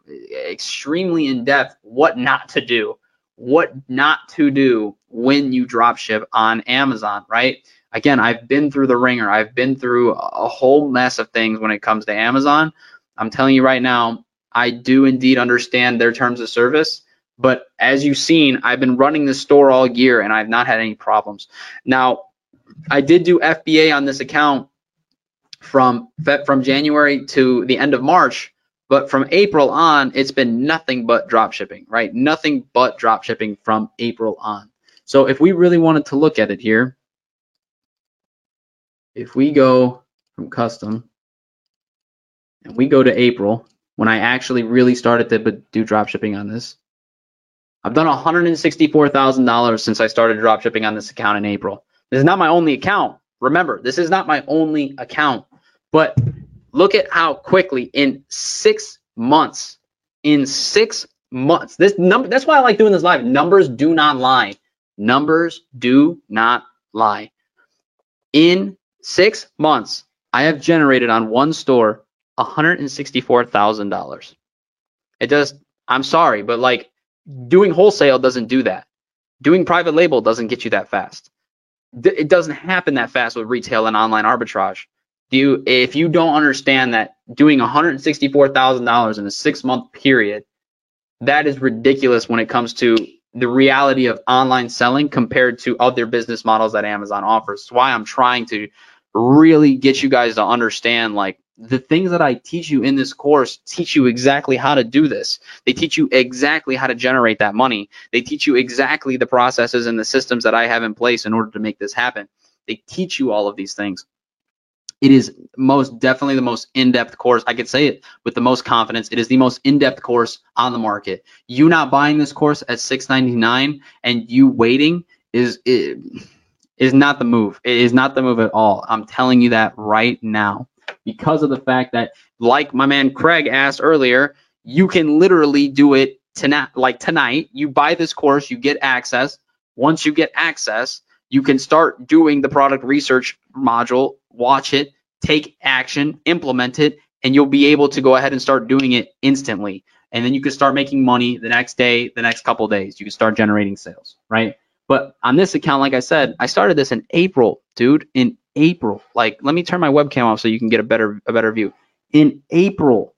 extremely in depth what not to do, what not to do when you drop ship on Amazon, right? Again, I've been through the ringer. I've been through a whole mess of things when it comes to Amazon. I'm telling you right now, I do indeed understand their terms of service but as you've seen, I've been running the store all year and I've not had any problems. Now, I did do FBA on this account from from January to the end of March, but from April on, it's been nothing but drop shipping, right? Nothing but drop shipping from April on. So if we really wanted to look at it here, if we go from custom and we go to April, when I actually really started to do drop shipping on this, I've done $164,000 since I started drop shipping on this account in April. This is not my only account. Remember, this is not my only account. But look at how quickly in six months, in six months, this number, that's why I like doing this live. Numbers do not lie. Numbers do not lie. In six months, I have generated on one store $164,000. It does, I'm sorry, but like doing wholesale doesn't do that. Doing private label doesn't get you that fast. it doesn't happen that fast with retail and online arbitrage. Do you, if you don't understand that doing $164,000 in a six month period, that is ridiculous when it comes to the reality of online selling compared to other business models that Amazon offers. Why I'm trying to really get you guys to understand like the things that I teach you in this course teach you exactly how to do this. They teach you exactly how to generate that money. They teach you exactly the processes and the systems that I have in place in order to make this happen. They teach you all of these things. It is most definitely the most in-depth course. I could say it with the most confidence. It is the most in-depth course on the market. You not buying this course at 6.99 and you waiting is is not the move. It is not the move at all. I'm telling you that right now because of the fact that, like my man Craig asked earlier, you can literally do it tonight. Like tonight, you buy this course, you get access. Once you get access, you can start doing the product research module, watch it, take action, implement it, and you'll be able to go ahead and start doing it instantly. And then you can start making money the next day, the next couple days. You can start generating sales, right? But on this account, like I said, I started this in April, dude. In April. Like, let me turn my webcam off so you can get a better a better view. In April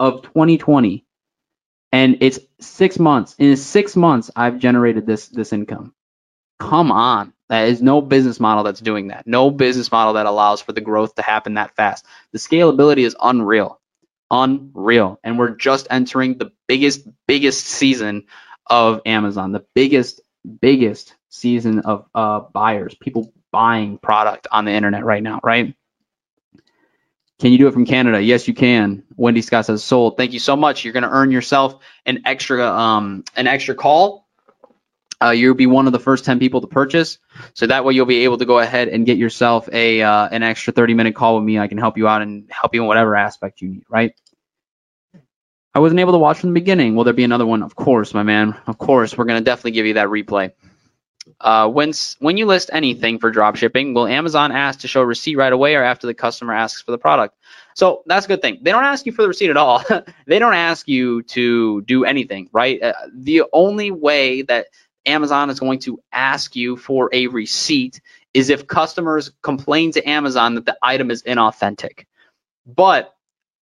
of 2020, and it's six months. In six months, I've generated this this income. Come on. That is no business model that's doing that. No business model that allows for the growth to happen that fast. The scalability is unreal. Unreal. And we're just entering the biggest, biggest season of Amazon, the biggest, biggest season of uh, buyers, people buying product on the internet right now, right? Can you do it from Canada? Yes, you can. Wendy Scott says sold. Thank you so much. You're going to earn yourself an extra um, an extra call. Uh, you'll be one of the first 10 people to purchase. So that way you'll be able to go ahead and get yourself a uh, an extra 30 minute call with me. I can help you out and help you in whatever aspect you need, right? I wasn't able to watch from the beginning. Will there be another one? Of course, my man. Of course, we're going to definitely give you that replay. Uh, when when you list anything for drop shipping, will Amazon ask to show receipt right away or after the customer asks for the product? So that's a good thing. They don't ask you for the receipt at all. <laughs> they don't ask you to do anything, right? Uh, the only way that Amazon is going to ask you for a receipt is if customers complain to Amazon that the item is inauthentic. But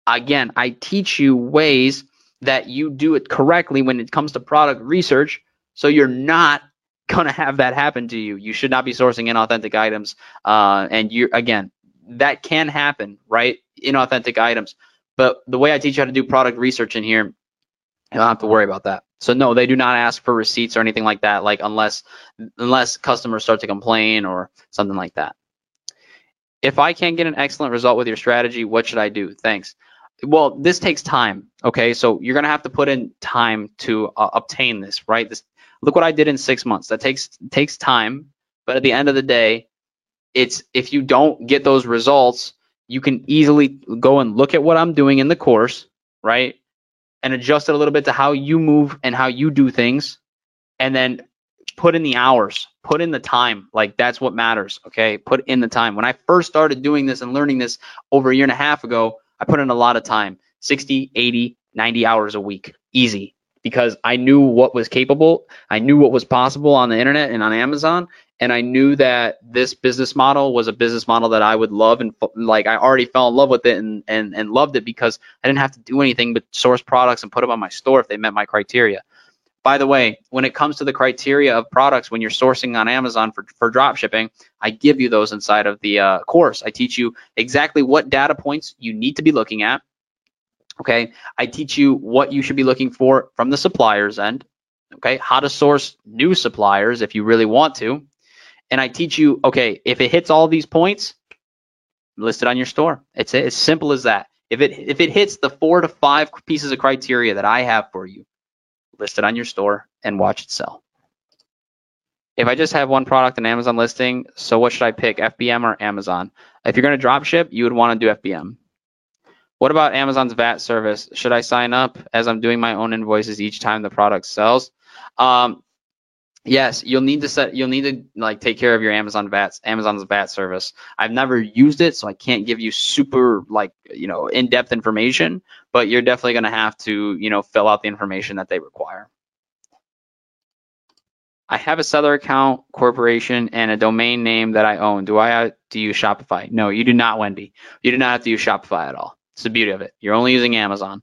again, I teach you ways that you do it correctly when it comes to product research so you're not going to have that happen to you. You should not be sourcing inauthentic items. Uh, and you again, that can happen, right? Inauthentic items. But the way I teach you how to do product research in here, you don't have to worry about that. So no, they do not ask for receipts or anything like that, like unless unless customers start to complain or something like that. If I can't get an excellent result with your strategy, what should I do? Thanks. Well, this takes time. Okay, so you're gonna have to put in time to uh, obtain this, right? This look what I did in six months. That takes takes time, but at the end of the day, it's if you don't get those results, you can easily go and look at what I'm doing in the course, right? And adjust it a little bit to how you move and how you do things, and then put in the hours, put in the time. Like that's what matters. Okay, put in the time. When I first started doing this and learning this over a year and a half ago, I put in a lot of time 60, 80, 90 hours a week. Easy because I knew what was capable. I knew what was possible on the internet and on Amazon. And I knew that this business model was a business model that I would love. And like, I already fell in love with it and, and, and loved it because I didn't have to do anything but source products and put them on my store if they met my criteria. By the way, when it comes to the criteria of products when you're sourcing on Amazon for, for drop shipping, I give you those inside of the uh, course. I teach you exactly what data points you need to be looking at Okay, I teach you what you should be looking for from the supplier's end. Okay, how to source new suppliers if you really want to. And I teach you, okay, if it hits all these points, list it on your store. It's as simple as that. If it if it hits the four to five pieces of criteria that I have for you, list it on your store and watch it sell. If I just have one product in Amazon listing, so what should I pick, FBM or Amazon? If you're going to drop ship, you would want to do FBM. What about Amazon's VAT service? Should I sign up as I'm doing my own invoices each time the product sells? Um, yes, you'll need to set. You'll need to like take care of your Amazon VAT, Amazon's VAT service. I've never used it, so I can't give you super like you know in-depth information. But you're definitely going to have to you know fill out the information that they require. I have a seller account, corporation, and a domain name that I own. Do I to use Shopify? No, you do not, Wendy. You do not have to use Shopify at all. It's the beauty of it. You're only using Amazon.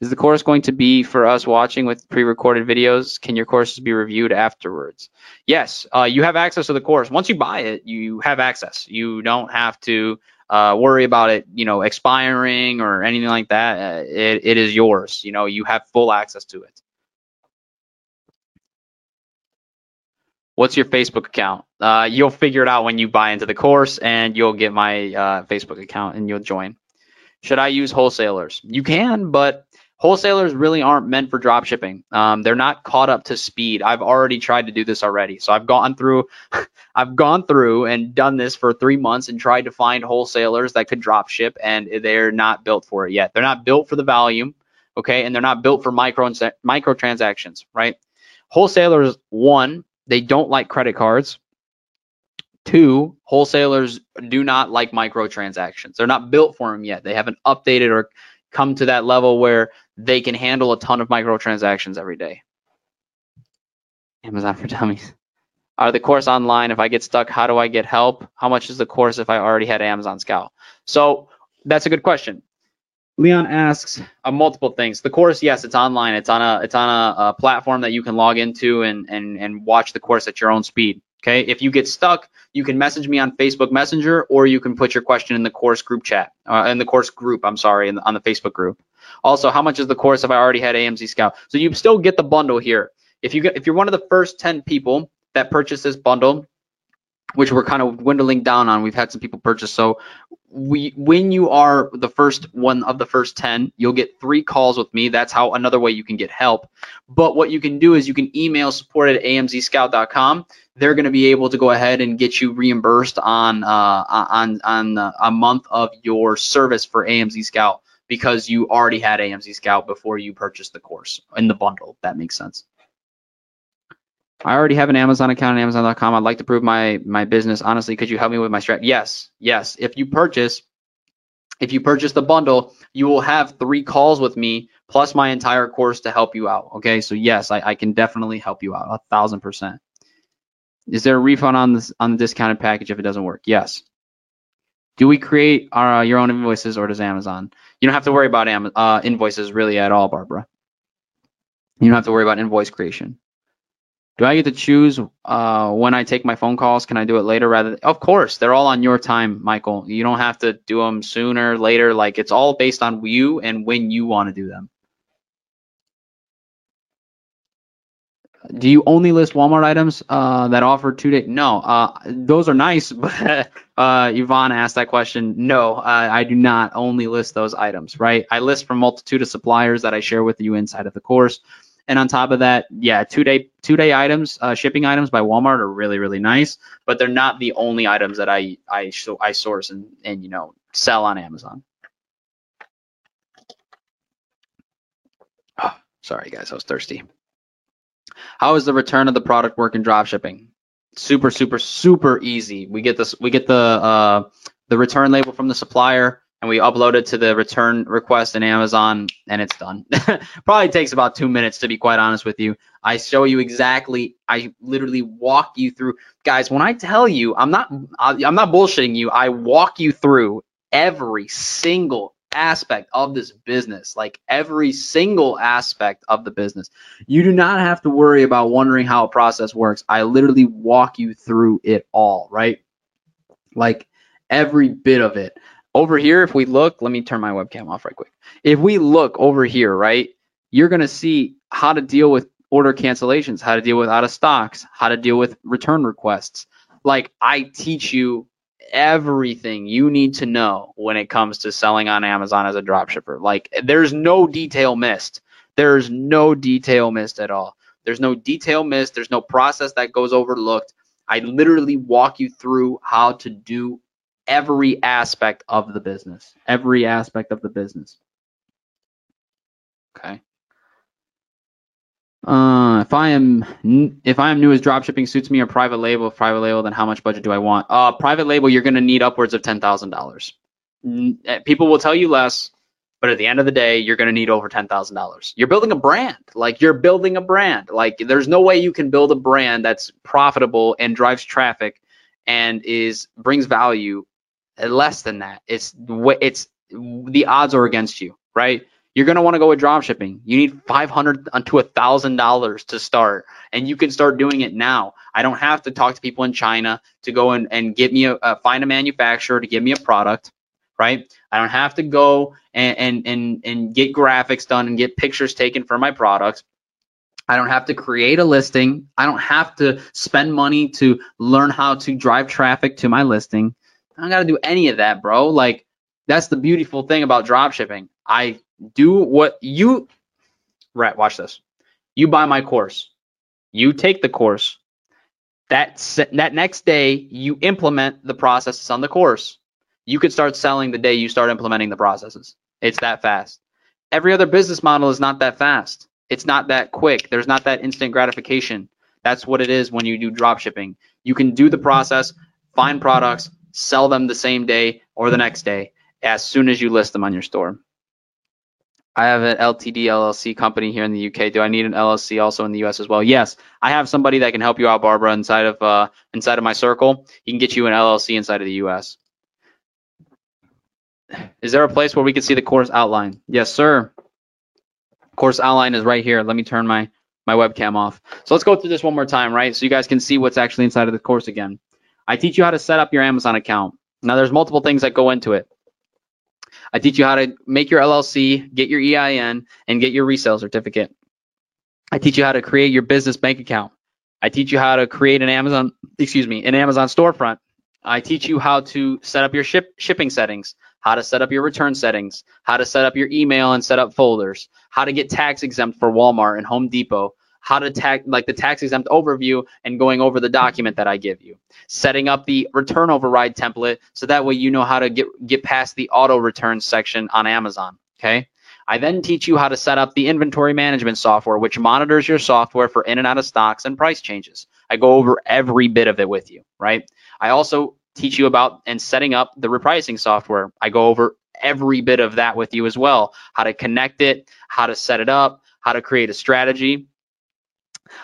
Is the course going to be for us watching with pre-recorded videos? Can your courses be reviewed afterwards? Yes, uh, you have access to the course. Once you buy it, you have access. You don't have to uh, worry about it, you know, expiring or anything like that. Uh, it, it is yours. You know, you have full access to it. What's your Facebook account? Uh, you'll figure it out when you buy into the course, and you'll get my uh, Facebook account, and you'll join. Should I use wholesalers? You can, but wholesalers really aren't meant for drop shipping. Um, they're not caught up to speed. I've already tried to do this already. So I've gone through, <laughs> I've gone through and done this for three months and tried to find wholesalers that could drop ship, and they're not built for it yet. They're not built for the volume, okay, and they're not built for micro micro transactions, right? Wholesalers, one, they don't like credit cards. Two, wholesalers do not like microtransactions. They're not built for them yet. They haven't updated or come to that level where they can handle a ton of microtransactions every day. Amazon for Dummies. Are the course online? If I get stuck, how do I get help? How much is the course if I already had Amazon Scout? So that's a good question. Leon asks uh, multiple things. The course, yes, it's online. It's on a it's on a, a, platform that you can log into and and and watch the course at your own speed. Okay. If you get stuck, you can message me on Facebook Messenger, or you can put your question in the course group chat, uh, in the course group. I'm sorry, the, on the Facebook group. Also, how much is the course if I already had AMZ Scout? So you still get the bundle here. If you get if you're one of the first 10 people that purchase this bundle, which we're kind of dwindling down on. We've had some people purchase. So we when you are the first one of the first 10, you'll get three calls with me. That's how another way you can get help. But what you can do is you can email support at amzscout.com. They're going to be able to go ahead and get you reimbursed on uh, on on a month of your service for AMZ Scout because you already had AMZ Scout before you purchased the course in the bundle. that makes sense. I already have an Amazon account on Amazon.com. I'd like to prove my my business. Honestly, could you help me with my strat? Yes, yes. If you purchase, if you purchase the bundle, you will have three calls with me plus my entire course to help you out. Okay, so yes, I, I can definitely help you out a thousand percent. Is there a refund on this on the discounted package if it doesn't work? Yes. Do we create our uh, your own invoices or does Amazon? You don't have to worry about Am- uh, invoices really at all, Barbara. You don't have to worry about invoice creation. Do I get to choose uh, when I take my phone calls? Can I do it later rather? Than, of course, they're all on your time, Michael. You don't have to do them sooner, later. Like it's all based on you and when you want to do them. Do you only list Walmart items uh, that offer two day? No, uh, those are nice, <laughs> but uh, Yvonne asked that question. No, I do not only list those items. Right, I list from multitude of suppliers that I share with you inside of the course. And on top of that, yeah, two day two day items, uh, shipping items by Walmart are really really nice, but they're not the only items that I I so I source and and you know sell on Amazon. Oh, sorry guys, I was thirsty. How is the return of the product work in dropshipping? Super super super easy. We get this we get the uh, the return label from the supplier and we upload it to the return request in Amazon and it's done. <laughs> Probably takes about two minutes to be quite honest with you. I show you exactly, I literally walk you through. Guys, when I tell you, I'm not, I'm not bullshitting you. I walk you through every single aspect of this business, like every single aspect of the business. You do not have to worry about wondering how a process works. I literally walk you through it all, right? Like every bit of it. Over here, if we look, let me turn my webcam off right quick. If we look over here, right, you're going to see how to deal with order cancellations, how to deal with out of stocks, how to deal with return requests. Like I teach you everything you need to know when it comes to selling on Amazon as a dropshipper. Like there's no detail missed. There's no detail missed at all. There's no detail missed. There's no process that goes overlooked. I literally walk you through how to do every aspect of the business. Every aspect of the business. Okay. Uh, if I am if I am new as dropshipping suits me or private label, private label, then how much budget do I want? Uh, private label, you're going to need upwards of ten thousand dollars. Eh, people will tell you less. But at the end of the day, you're going to need over $10,000. You're building a brand. Like you're building a brand. Like there's no way you can build a brand that's profitable and drives traffic and is brings value less than that. It's it's the odds are against you, right? You're to want to go with drop shipping. You need 500 to $1,000 to start, and you can start doing it now. I don't have to talk to people in China to go and, and get me a, find a manufacturer to give me a product, right? I don't have to go and, and, and, and get graphics done and get pictures taken for my products. I don't have to create a listing. I don't have to spend money to learn how to drive traffic to my listing. I don't got to do any of that, bro. Like, that's the beautiful thing about drop shipping. I do what you right watch this. You buy my course. You take the course. That that next day you implement the processes on the course. You could start selling the day you start implementing the processes. It's that fast. Every other business model is not that fast. It's not that quick. There's not that instant gratification. That's what it is when you do drop shipping. You can do the process find products sell them the same day or the next day as soon as you list them on your store I have an LTD LLC company here in the UK. Do I need an LLC also in the US as well? Yes, I have somebody that can help you out, Barbara, inside of uh, inside of my circle. He can get you an LLC inside of the US. Is there a place where we can see the course outline? Yes, sir. Course outline is right here. Let me turn my my webcam off. So let's go through this one more time, right? So you guys can see what's actually inside of the course again. I teach you how to set up your Amazon account. Now there's multiple things that go into it. I teach you how to make your LLC, get your EIN, and get your resale certificate. I teach you how to create your business bank account. I teach you how to create an Amazon, excuse me, an Amazon storefront. I teach you how to set up your ship, shipping settings, how to set up your return settings, how to set up your email and set up folders, how to get tax exempt for Walmart and Home Depot, how to tax like the tax exempt overview and going over the document that I give you. Setting up the return override template so that way you know how to get get past the auto return section on Amazon. Okay. I then teach you how to set up the inventory management software, which monitors your software for in and out of stocks and price changes. I go over every bit of it with you, right? I also teach you about and setting up the repricing software. I go over every bit of that with you as well. How to connect it, how to set it up, how to create a strategy,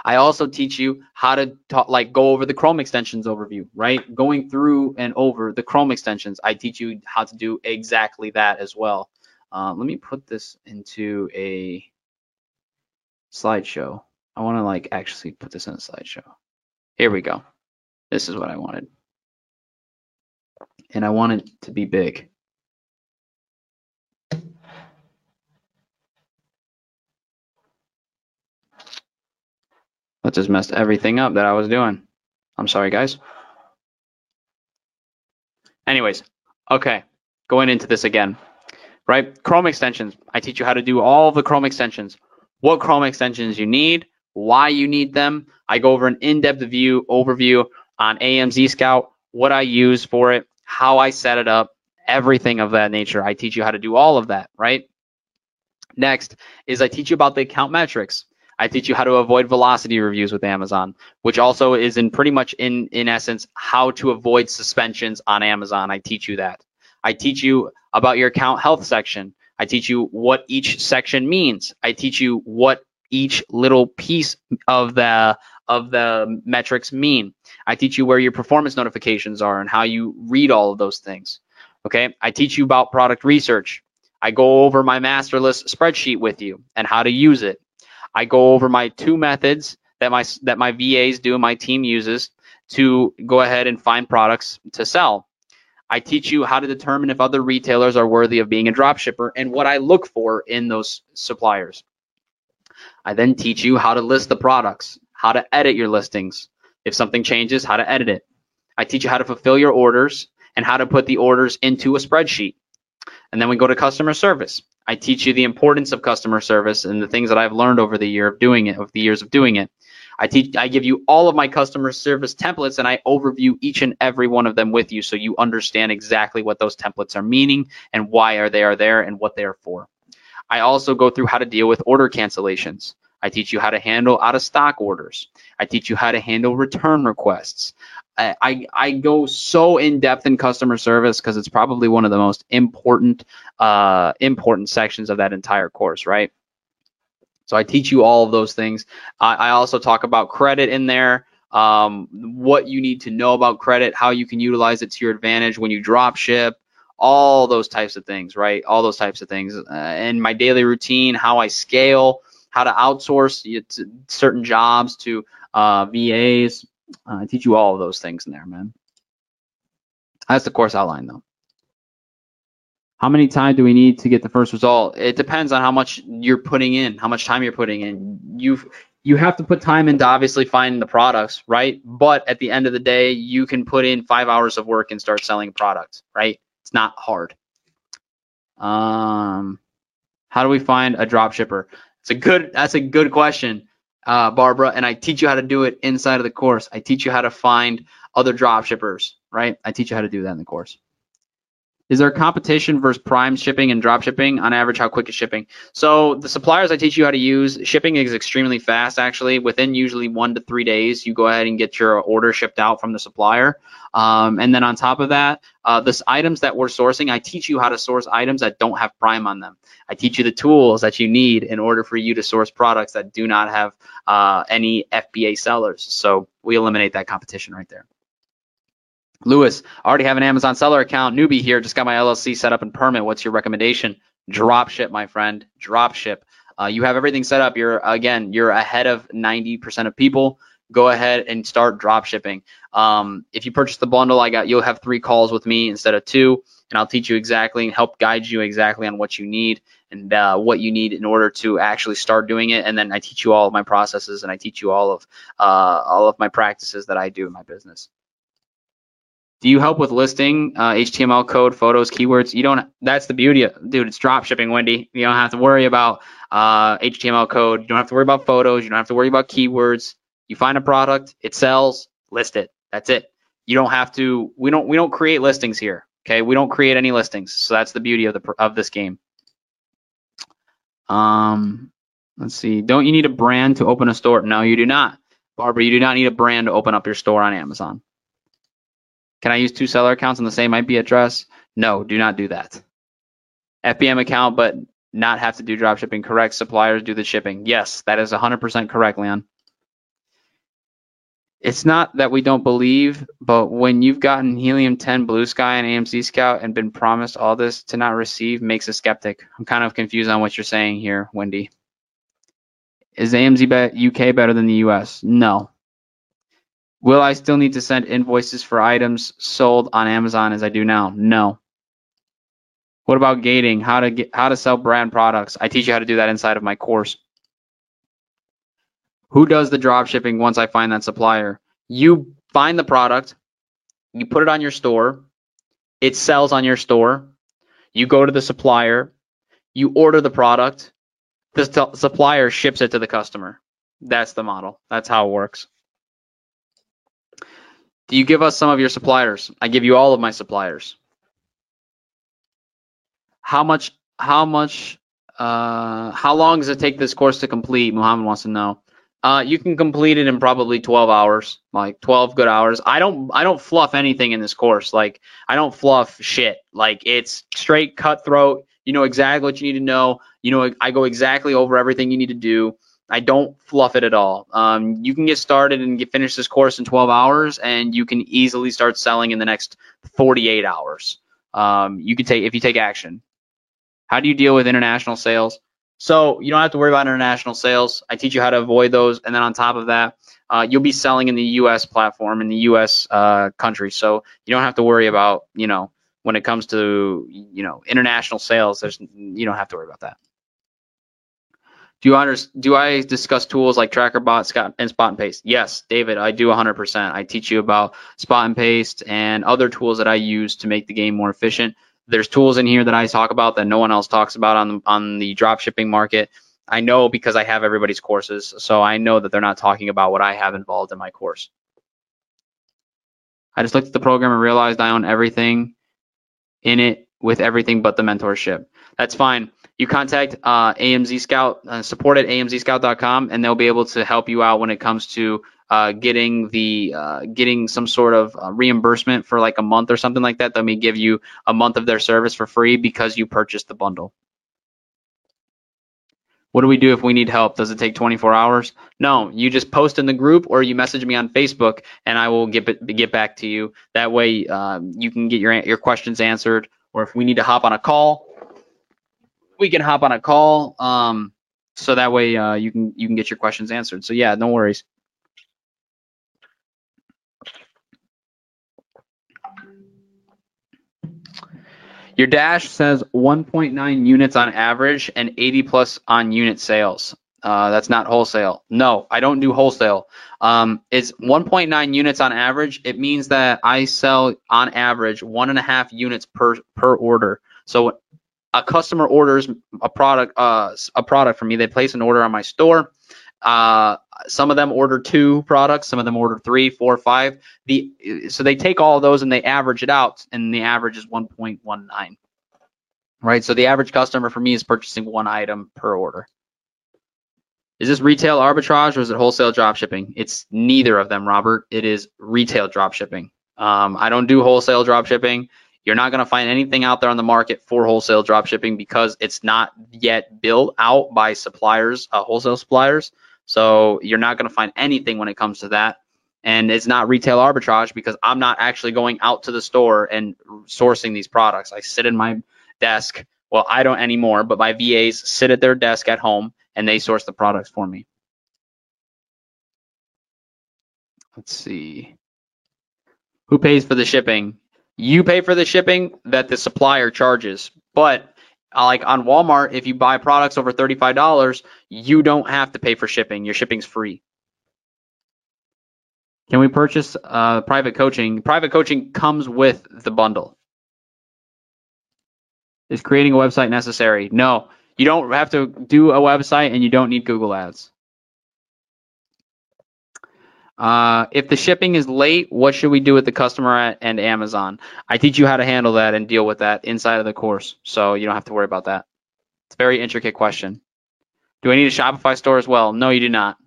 I also teach you how to talk, like go over the Chrome extensions overview, right? Going through and over the Chrome extensions. I teach you how to do exactly that as well. Uh, let me put this into a slideshow. I want to like actually put this in a slideshow. Here we go. This is what I wanted. And I want it to be big. That just messed everything up that I was doing. I'm sorry, guys. Anyways, okay, going into this again, right? Chrome extensions. I teach you how to do all the Chrome extensions, what Chrome extensions you need, why you need them. I go over an in-depth view overview on AMZ Scout, what I use for it, how I set it up, everything of that nature. I teach you how to do all of that, right? Next is I teach you about the account metrics. I teach you how to avoid velocity reviews with Amazon, which also is in pretty much in in essence how to avoid suspensions on Amazon. I teach you that. I teach you about your account health section. I teach you what each section means. I teach you what each little piece of the of the metrics mean. I teach you where your performance notifications are and how you read all of those things. Okay? I teach you about product research. I go over my master list spreadsheet with you and how to use it. I go over my two methods that my that my VAs do and my team uses to go ahead and find products to sell. I teach you how to determine if other retailers are worthy of being a drop shipper and what I look for in those suppliers. I then teach you how to list the products, how to edit your listings. If something changes, how to edit it. I teach you how to fulfill your orders and how to put the orders into a spreadsheet. And then we go to customer service. I teach you the importance of customer service and the things that I've learned over the year of doing it, over the years of doing it. I teach, I give you all of my customer service templates and I overview each and every one of them with you so you understand exactly what those templates are meaning and why are they are there and what they are for. I also go through how to deal with order cancellations. I teach you how to handle out of stock orders. I teach you how to handle return requests. I, I, I go so in depth in customer service because it's probably one of the most important uh, important sections of that entire course, right? So I teach you all of those things. I, I also talk about credit in there, um, what you need to know about credit, how you can utilize it to your advantage when you drop ship, all those types of things, right? All those types of things. Uh, and my daily routine, how I scale, how to outsource to certain jobs to uh, VAs. Uh, I teach you all of those things in there, man. That's the course outline, though. How many time do we need to get the first result? It depends on how much you're putting in, how much time you're putting in. You you have to put time into obviously finding the products, right? But at the end of the day, you can put in five hours of work and start selling a product, right? It's not hard. Um, how do we find a drop shipper? It's a good. That's a good question, uh, Barbara. And I teach you how to do it inside of the course. I teach you how to find other drop shippers, right? I teach you how to do that in the course. Is there competition versus prime shipping and drop shipping? On average, how quick is shipping? So the suppliers I teach you how to use, shipping is extremely fast actually. Within usually one to three days, you go ahead and get your order shipped out from the supplier. Um, and then on top of that, uh, the items that we're sourcing, I teach you how to source items that don't have prime on them. I teach you the tools that you need in order for you to source products that do not have uh, any FBA sellers. So we eliminate that competition right there. Lewis, I already have an Amazon seller account. Newbie here, just got my LLC set up and permit. What's your recommendation? Drop ship, my friend. Drop ship. Uh, you have everything set up. You're again, you're ahead of 90% of people. Go ahead and start drop shipping. Um, if you purchase the bundle, I got you'll have three calls with me instead of two, and I'll teach you exactly and help guide you exactly on what you need and uh, what you need in order to actually start doing it. And then I teach you all of my processes and I teach you all of uh, all of my practices that I do in my business. Do you help with listing uh, HTML code, photos, keywords? You don't. That's the beauty, of, dude. It's drop shipping, Wendy. You don't have to worry about uh, HTML code. You don't have to worry about photos. You don't have to worry about keywords. You find a product, it sells, list it. That's it. You don't have to. We don't. We don't create listings here. Okay, we don't create any listings. So that's the beauty of the of this game. Um, let's see. Don't you need a brand to open a store? No, you do not, Barbara. You do not need a brand to open up your store on Amazon. Can I use two seller accounts on the same IP address? No, do not do that. FBM account, but not have to do drop shipping. Correct. Suppliers do the shipping. Yes, that is 100% correct, Leon. It's not that we don't believe, but when you've gotten Helium 10, Blue Sky, and AMZ Scout and been promised all this to not receive makes a skeptic. I'm kind of confused on what you're saying here, Wendy. Is AMZ UK better than the US? No. Will I still need to send invoices for items sold on Amazon as I do now? No. What about gating? How to get how to sell brand products? I teach you how to do that inside of my course. Who does the drop shipping once I find that supplier? You find the product, you put it on your store, it sells on your store. You go to the supplier, you order the product, the supplier ships it to the customer. That's the model. That's how it works. Do you give us some of your suppliers? I give you all of my suppliers. How much? How much? Uh, how long does it take this course to complete? Muhammad wants to know. Uh, you can complete it in probably 12 hours, like 12 good hours. I don't, I don't fluff anything in this course. Like I don't fluff shit. Like it's straight cutthroat. You know exactly what you need to know. You know, I go exactly over everything you need to do. I don't fluff it at all. Um, you can get started and get finish this course in 12 hours, and you can easily start selling in the next 48 hours. Um, you can take if you take action. How do you deal with international sales? So you don't have to worry about international sales. I teach you how to avoid those, and then on top of that, uh, you'll be selling in the U.S. platform in the U.S. Uh, country, so you don't have to worry about you know when it comes to you know international sales. There's you don't have to worry about that. Do I do I discuss tools like TrackerBot, and Spot and Paste? Yes, David, I do 100%. I teach you about Spot and Paste and other tools that I use to make the game more efficient. There's tools in here that I talk about that no one else talks about on the, on the drop shipping market. I know because I have everybody's courses, so I know that they're not talking about what I have involved in my course. I just looked at the program and realized I own everything in it with everything but the mentorship. That's fine you contact uh, AMZ Scout uh, support at amzscout.com, and they'll be able to help you out when it comes to uh, getting the uh, getting some sort of uh, reimbursement for like a month or something like that. They may give you a month of their service for free because you purchased the bundle. What do we do if we need help? Does it take 24 hours? No, you just post in the group or you message me on Facebook, and I will get get back to you. That way, uh, you can get your your questions answered. Or if we need to hop on a call, we can hop on a call. Um, so that way uh, you can you can get your questions answered. So yeah, no worries. Your dash says 1.9 units on average and 80 plus on unit sales. Uh, that's not wholesale. No, I don't do wholesale. Um, it's 1.9 units on average. It means that I sell on average one and a half units per per order. So a customer orders a product uh, a product from me. They place an order on my store. Uh, some of them order two products, some of them order three, four, five. The so they take all those and they average it out, and the average is 1.19. Right. So the average customer for me is purchasing one item per order. Is this retail arbitrage or is it wholesale drop shipping? It's neither of them, Robert. It is retail drop shipping. Um, I don't do wholesale drop shipping. You're not going to find anything out there on the market for wholesale drop shipping because it's not yet built out by suppliers, uh, wholesale suppliers. So you're not going to find anything when it comes to that. And it's not retail arbitrage because I'm not actually going out to the store and sourcing these products. I sit in my desk. Well, I don't anymore, but my VAs sit at their desk at home and they source the products for me. Let's see. Who pays for the shipping? You pay for the shipping that the supplier charges. But uh, like on Walmart, if you buy products over $35, you don't have to pay for shipping. Your shipping's free. Can we purchase uh, private coaching? Private coaching comes with the bundle. Is creating a website necessary? No, you don't have to do a website and you don't need Google Ads. Uh, if the shipping is late, what should we do with the customer at, and Amazon? I teach you how to handle that and deal with that inside of the course, so you don't have to worry about that. It's a very intricate question. Do I need a Shopify store as well? No, you do not.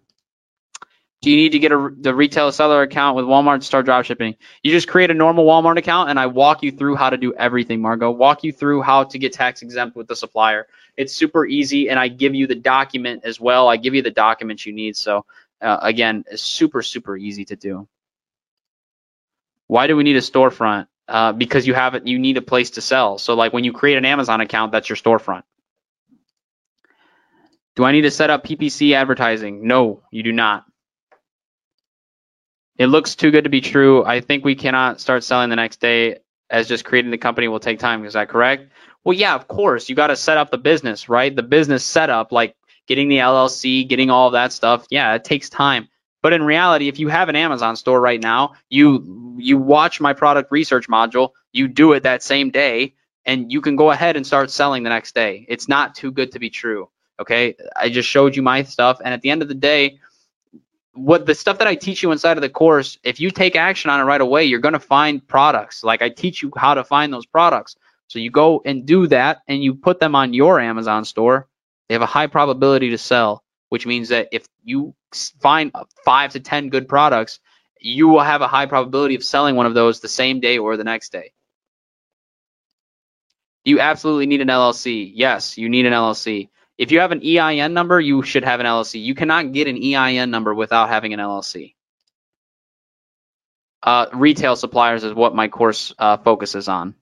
Do you need to get a the retail seller account with Walmart to start dropshipping? You just create a normal Walmart account, and I walk you through how to do everything, Margot. Walk you through how to get tax exempt with the supplier. It's super easy, and I give you the document as well. I give you the documents you need. So uh, again, it's super, super easy to do. Why do we need a storefront? Uh, because you have it, you need a place to sell. So like when you create an Amazon account, that's your storefront. Do I need to set up PPC advertising? No, you do not. It looks too good to be true. I think we cannot start selling the next day as just creating the company will take time. Is that correct? Well, yeah, of course. You got to set up the business, right? The business setup, like getting the LLC, getting all of that stuff, yeah, it takes time. But in reality, if you have an Amazon store right now, you you watch my product research module, you do it that same day, and you can go ahead and start selling the next day. It's not too good to be true. Okay, I just showed you my stuff, and at the end of the day, what the stuff that I teach you inside of the course, if you take action on it right away, you're gonna find products. Like I teach you how to find those products. So you go and do that, and you put them on your Amazon store they have a high probability to sell, which means that if you find five to 10 good products, you will have a high probability of selling one of those the same day or the next day. Do you absolutely need an LLC? Yes, you need an LLC. If you have an EIN number, you should have an LLC. You cannot get an EIN number without having an LLC. Uh, retail suppliers is what my course uh, focuses on.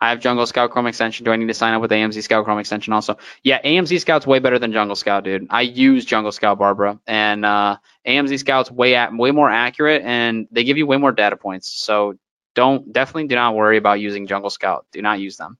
I have Jungle Scout Chrome extension. Do I need to sign up with AMZ Scout Chrome extension also? Yeah, AMZ Scout's way better than Jungle Scout, dude. I use Jungle Scout, Barbara, and uh, AMZ Scout's way at, way more accurate, and they give you way more data points. So don't definitely do not worry about using Jungle Scout. Do not use them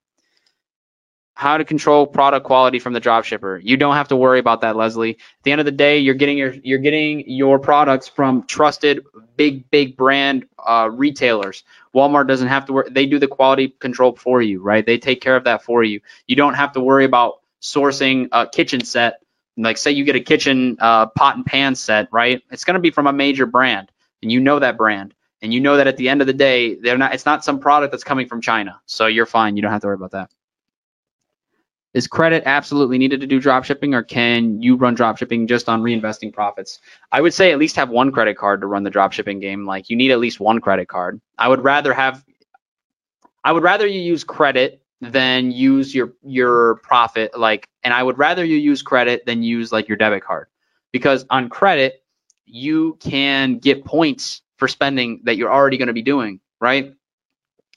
how to control product quality from the dropshipper. You don't have to worry about that, Leslie. At the end of the day, you're getting your you're getting your products from trusted big big brand uh, retailers. Walmart doesn't have to worry; they do the quality control for you, right? They take care of that for you. You don't have to worry about sourcing a kitchen set. Like say you get a kitchen uh, pot and pan set, right? It's going to be from a major brand, and you know that brand, and you know that at the end of the day, they're not. It's not some product that's coming from China, so you're fine. You don't have to worry about that. Is credit absolutely needed to do drop shipping or can you run drop shipping just on reinvesting profits? I would say at least have one credit card to run the drop shipping game. Like you need at least one credit card. I would rather have I would rather you use credit than use your your profit like and I would rather you use credit than use like your debit card. Because on credit you can get points for spending that you're already going to be doing, right?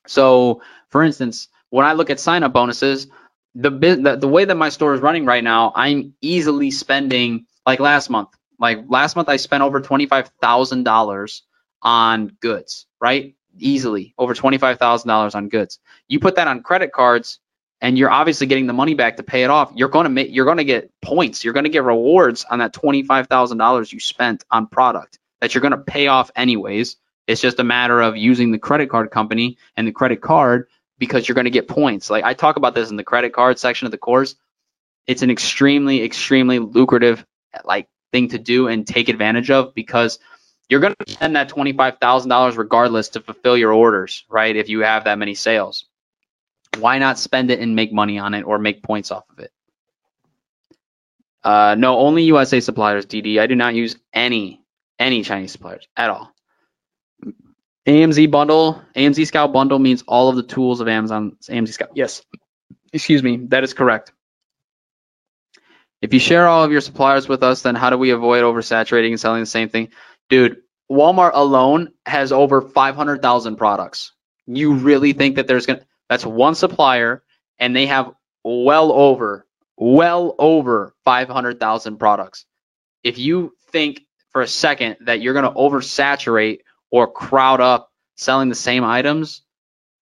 So, for instance, when I look at sign up bonuses, the, the the way that my store is running right now, I'm easily spending like last month. Like last month, I spent over twenty five thousand dollars on goods, right? Easily over twenty five thousand dollars on goods. You put that on credit cards, and you're obviously getting the money back to pay it off. You're gonna make you're gonna get points. You're gonna get rewards on that twenty five thousand dollars you spent on product that you're gonna pay off anyways. It's just a matter of using the credit card company and the credit card because you're going to get points. Like I talk about this in the credit card section of the course. It's an extremely, extremely lucrative like thing to do and take advantage of because you're going to spend that $25,000 regardless to fulfill your orders, right? If you have that many sales. Why not spend it and make money on it or make points off of it? Uh, no, only USA suppliers, DD. I do not use any any Chinese suppliers at all. AMZ bundle, AMZ Scout bundle means all of the tools of Amazon AMZ Scout. Yes, excuse me, that is correct. If you share all of your suppliers with us, then how do we avoid oversaturating and selling the same thing? Dude, Walmart alone has over 500,000 products. You really think that there's going to, that's one supplier and they have well over, well over 500,000 products. If you think for a second that you're going to oversaturate or crowd up selling the same items,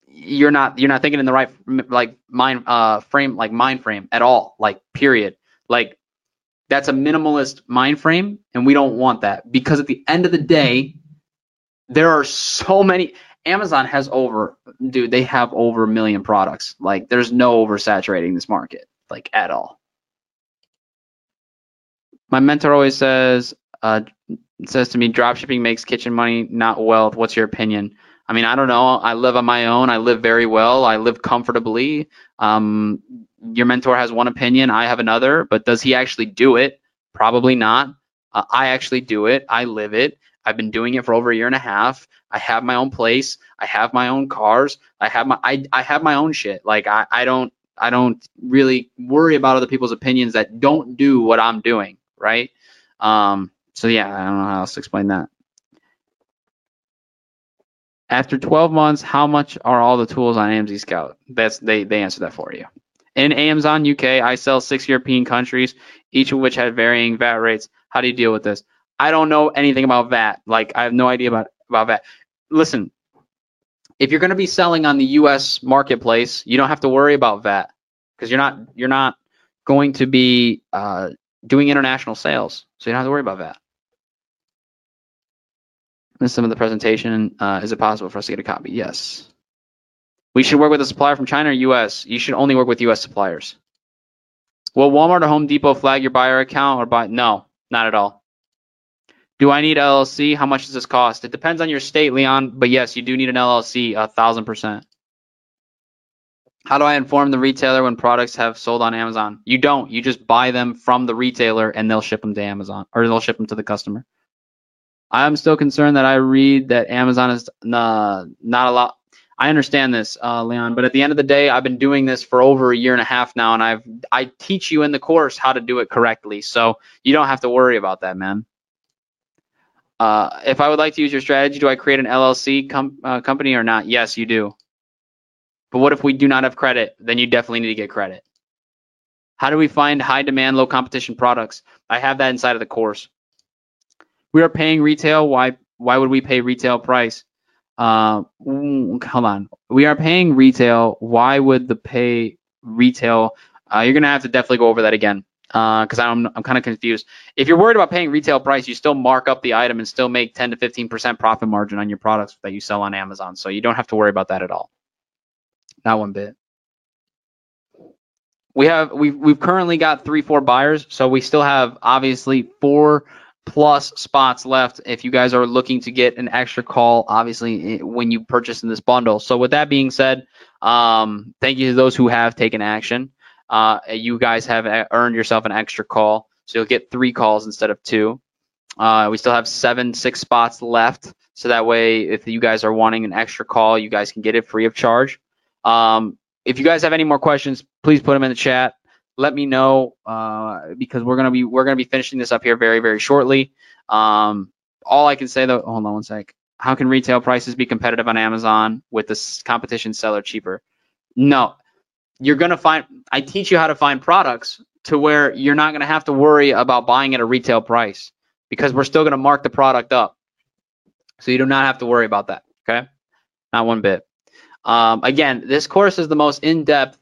you're not you're not thinking in the right like mind uh frame like mind frame at all. Like period. Like that's a minimalist mind frame, and we don't want that because at the end of the day, there are so many. Amazon has over, dude, they have over a million products. Like, there's no oversaturating this market, like at all. My mentor always says, uh, says to me, dropshipping makes kitchen money, not wealth. What's your opinion? I mean, I don't know. I live on my own. I live very well. I live comfortably. Um, your mentor has one opinion. I have another. But does he actually do it? Probably not. Uh, I actually do it. I live it. I've been doing it for over a year and a half. I have my own place. I have my own cars. I have my I, I have my own shit. Like I, I don't I don't really worry about other people's opinions that don't do what I'm doing, right? Um, so yeah, I don't know how else to explain that. After 12 months, how much are all the tools on AMZ Scout? That's they they answer that for you. In Amazon UK, I sell six European countries, each of which have varying VAT rates. How do you deal with this? I don't know anything about VAT. Like I have no idea about about VAT. Listen, if you're going to be selling on the US marketplace, you don't have to worry about VAT because you're not you're not going to be uh, doing international sales, so you don't have to worry about that some of the presentation. Uh, is it possible for us to get a copy? Yes. We should work with a supplier from China or US. You should only work with US suppliers. Will Walmart or Home Depot flag your buyer account or buy? No, not at all. Do I need LLC? How much does this cost? It depends on your state, Leon, but yes, you do need an LLC, a thousand percent. How do I inform the retailer when products have sold on Amazon? You don't. You just buy them from the retailer and they'll ship them to Amazon or they'll ship them to the customer. I'm still concerned that I read that Amazon is uh, not a lot. I understand this, uh, Leon, but at the end of the day, I've been doing this for over a year and a half now, and I've I teach you in the course how to do it correctly, so you don't have to worry about that, man. Uh, if I would like to use your strategy, do I create an LLC com- uh, company or not? Yes, you do. But what if we do not have credit? Then you definitely need to get credit. How do we find high demand, low competition products? I have that inside of the course we are paying retail. Why why would we pay retail price? Uh, hold on. We are paying retail. Why would the pay retail? Uh, you're gonna have to definitely go over that again because uh, I'm I'm kind of confused. If you're worried about paying retail price, you still mark up the item and still make 10 to 15 percent profit margin on your products that you sell on Amazon. So you don't have to worry about that at all. Not one bit. We have we've we've currently got three four buyers, so we still have obviously four plus spots left if you guys are looking to get an extra call, obviously, when you purchase in this bundle. So, with that being said, um, thank you to those who have taken action. uh, you guys have earned yourself an extra call. So you'll get three calls instead of two. Uh, we still have seven, six spots left. So that way, if you guys are wanting an extra call, you guys can get it free of charge. Um, if you guys have any more questions, please put them in the chat. Let me know uh, because we're gonna be we're gonna be finishing this up here very very shortly. Um, all I can say though, hold on one sec. How can retail prices be competitive on Amazon with the competition seller cheaper? No, you're gonna find. I teach you how to find products to where you're not gonna have to worry about buying at a retail price because we're still gonna mark the product up. So you do not have to worry about that. Okay, not one bit. Um, again, this course is the most in-depth,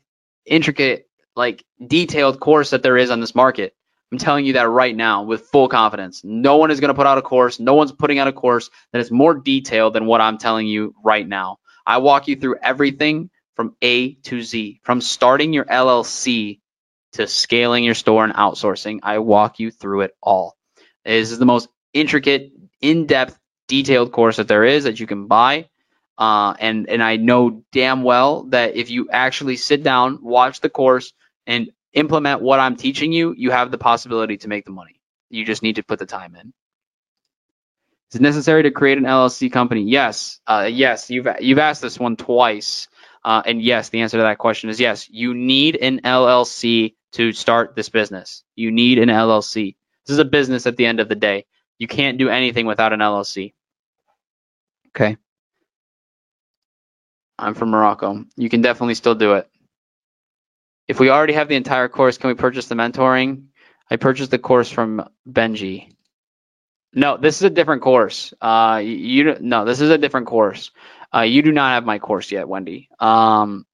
intricate, like detailed course that there is on this market. I'm telling you that right now with full confidence. No one is going to put out a course. No one's putting out a course that is more detailed than what I'm telling you right now. I walk you through everything from A to Z, from starting your LLC to scaling your store and outsourcing. I walk you through it all. This is the most intricate, in-depth, detailed course that there is that you can buy. Uh, and and I know damn well that if you actually sit down, watch the course, and implement what I'm teaching you, you have the possibility to make the money. You just need to put the time in. Is it necessary to create an LLC company? Yes. Uh, yes. You've you've asked this one twice, uh, and yes, the answer to that question is yes. You need an LLC to start this business. You need an LLC. This is a business at the end of the day. You can't do anything without an LLC. Okay. I'm from Morocco. You can definitely still do it. If we already have the entire course, can we purchase the mentoring? I purchased the course from Benji. No, this is a different course. Uh, you no, this is a different course. Uh, you do not have my course yet, Wendy. Um,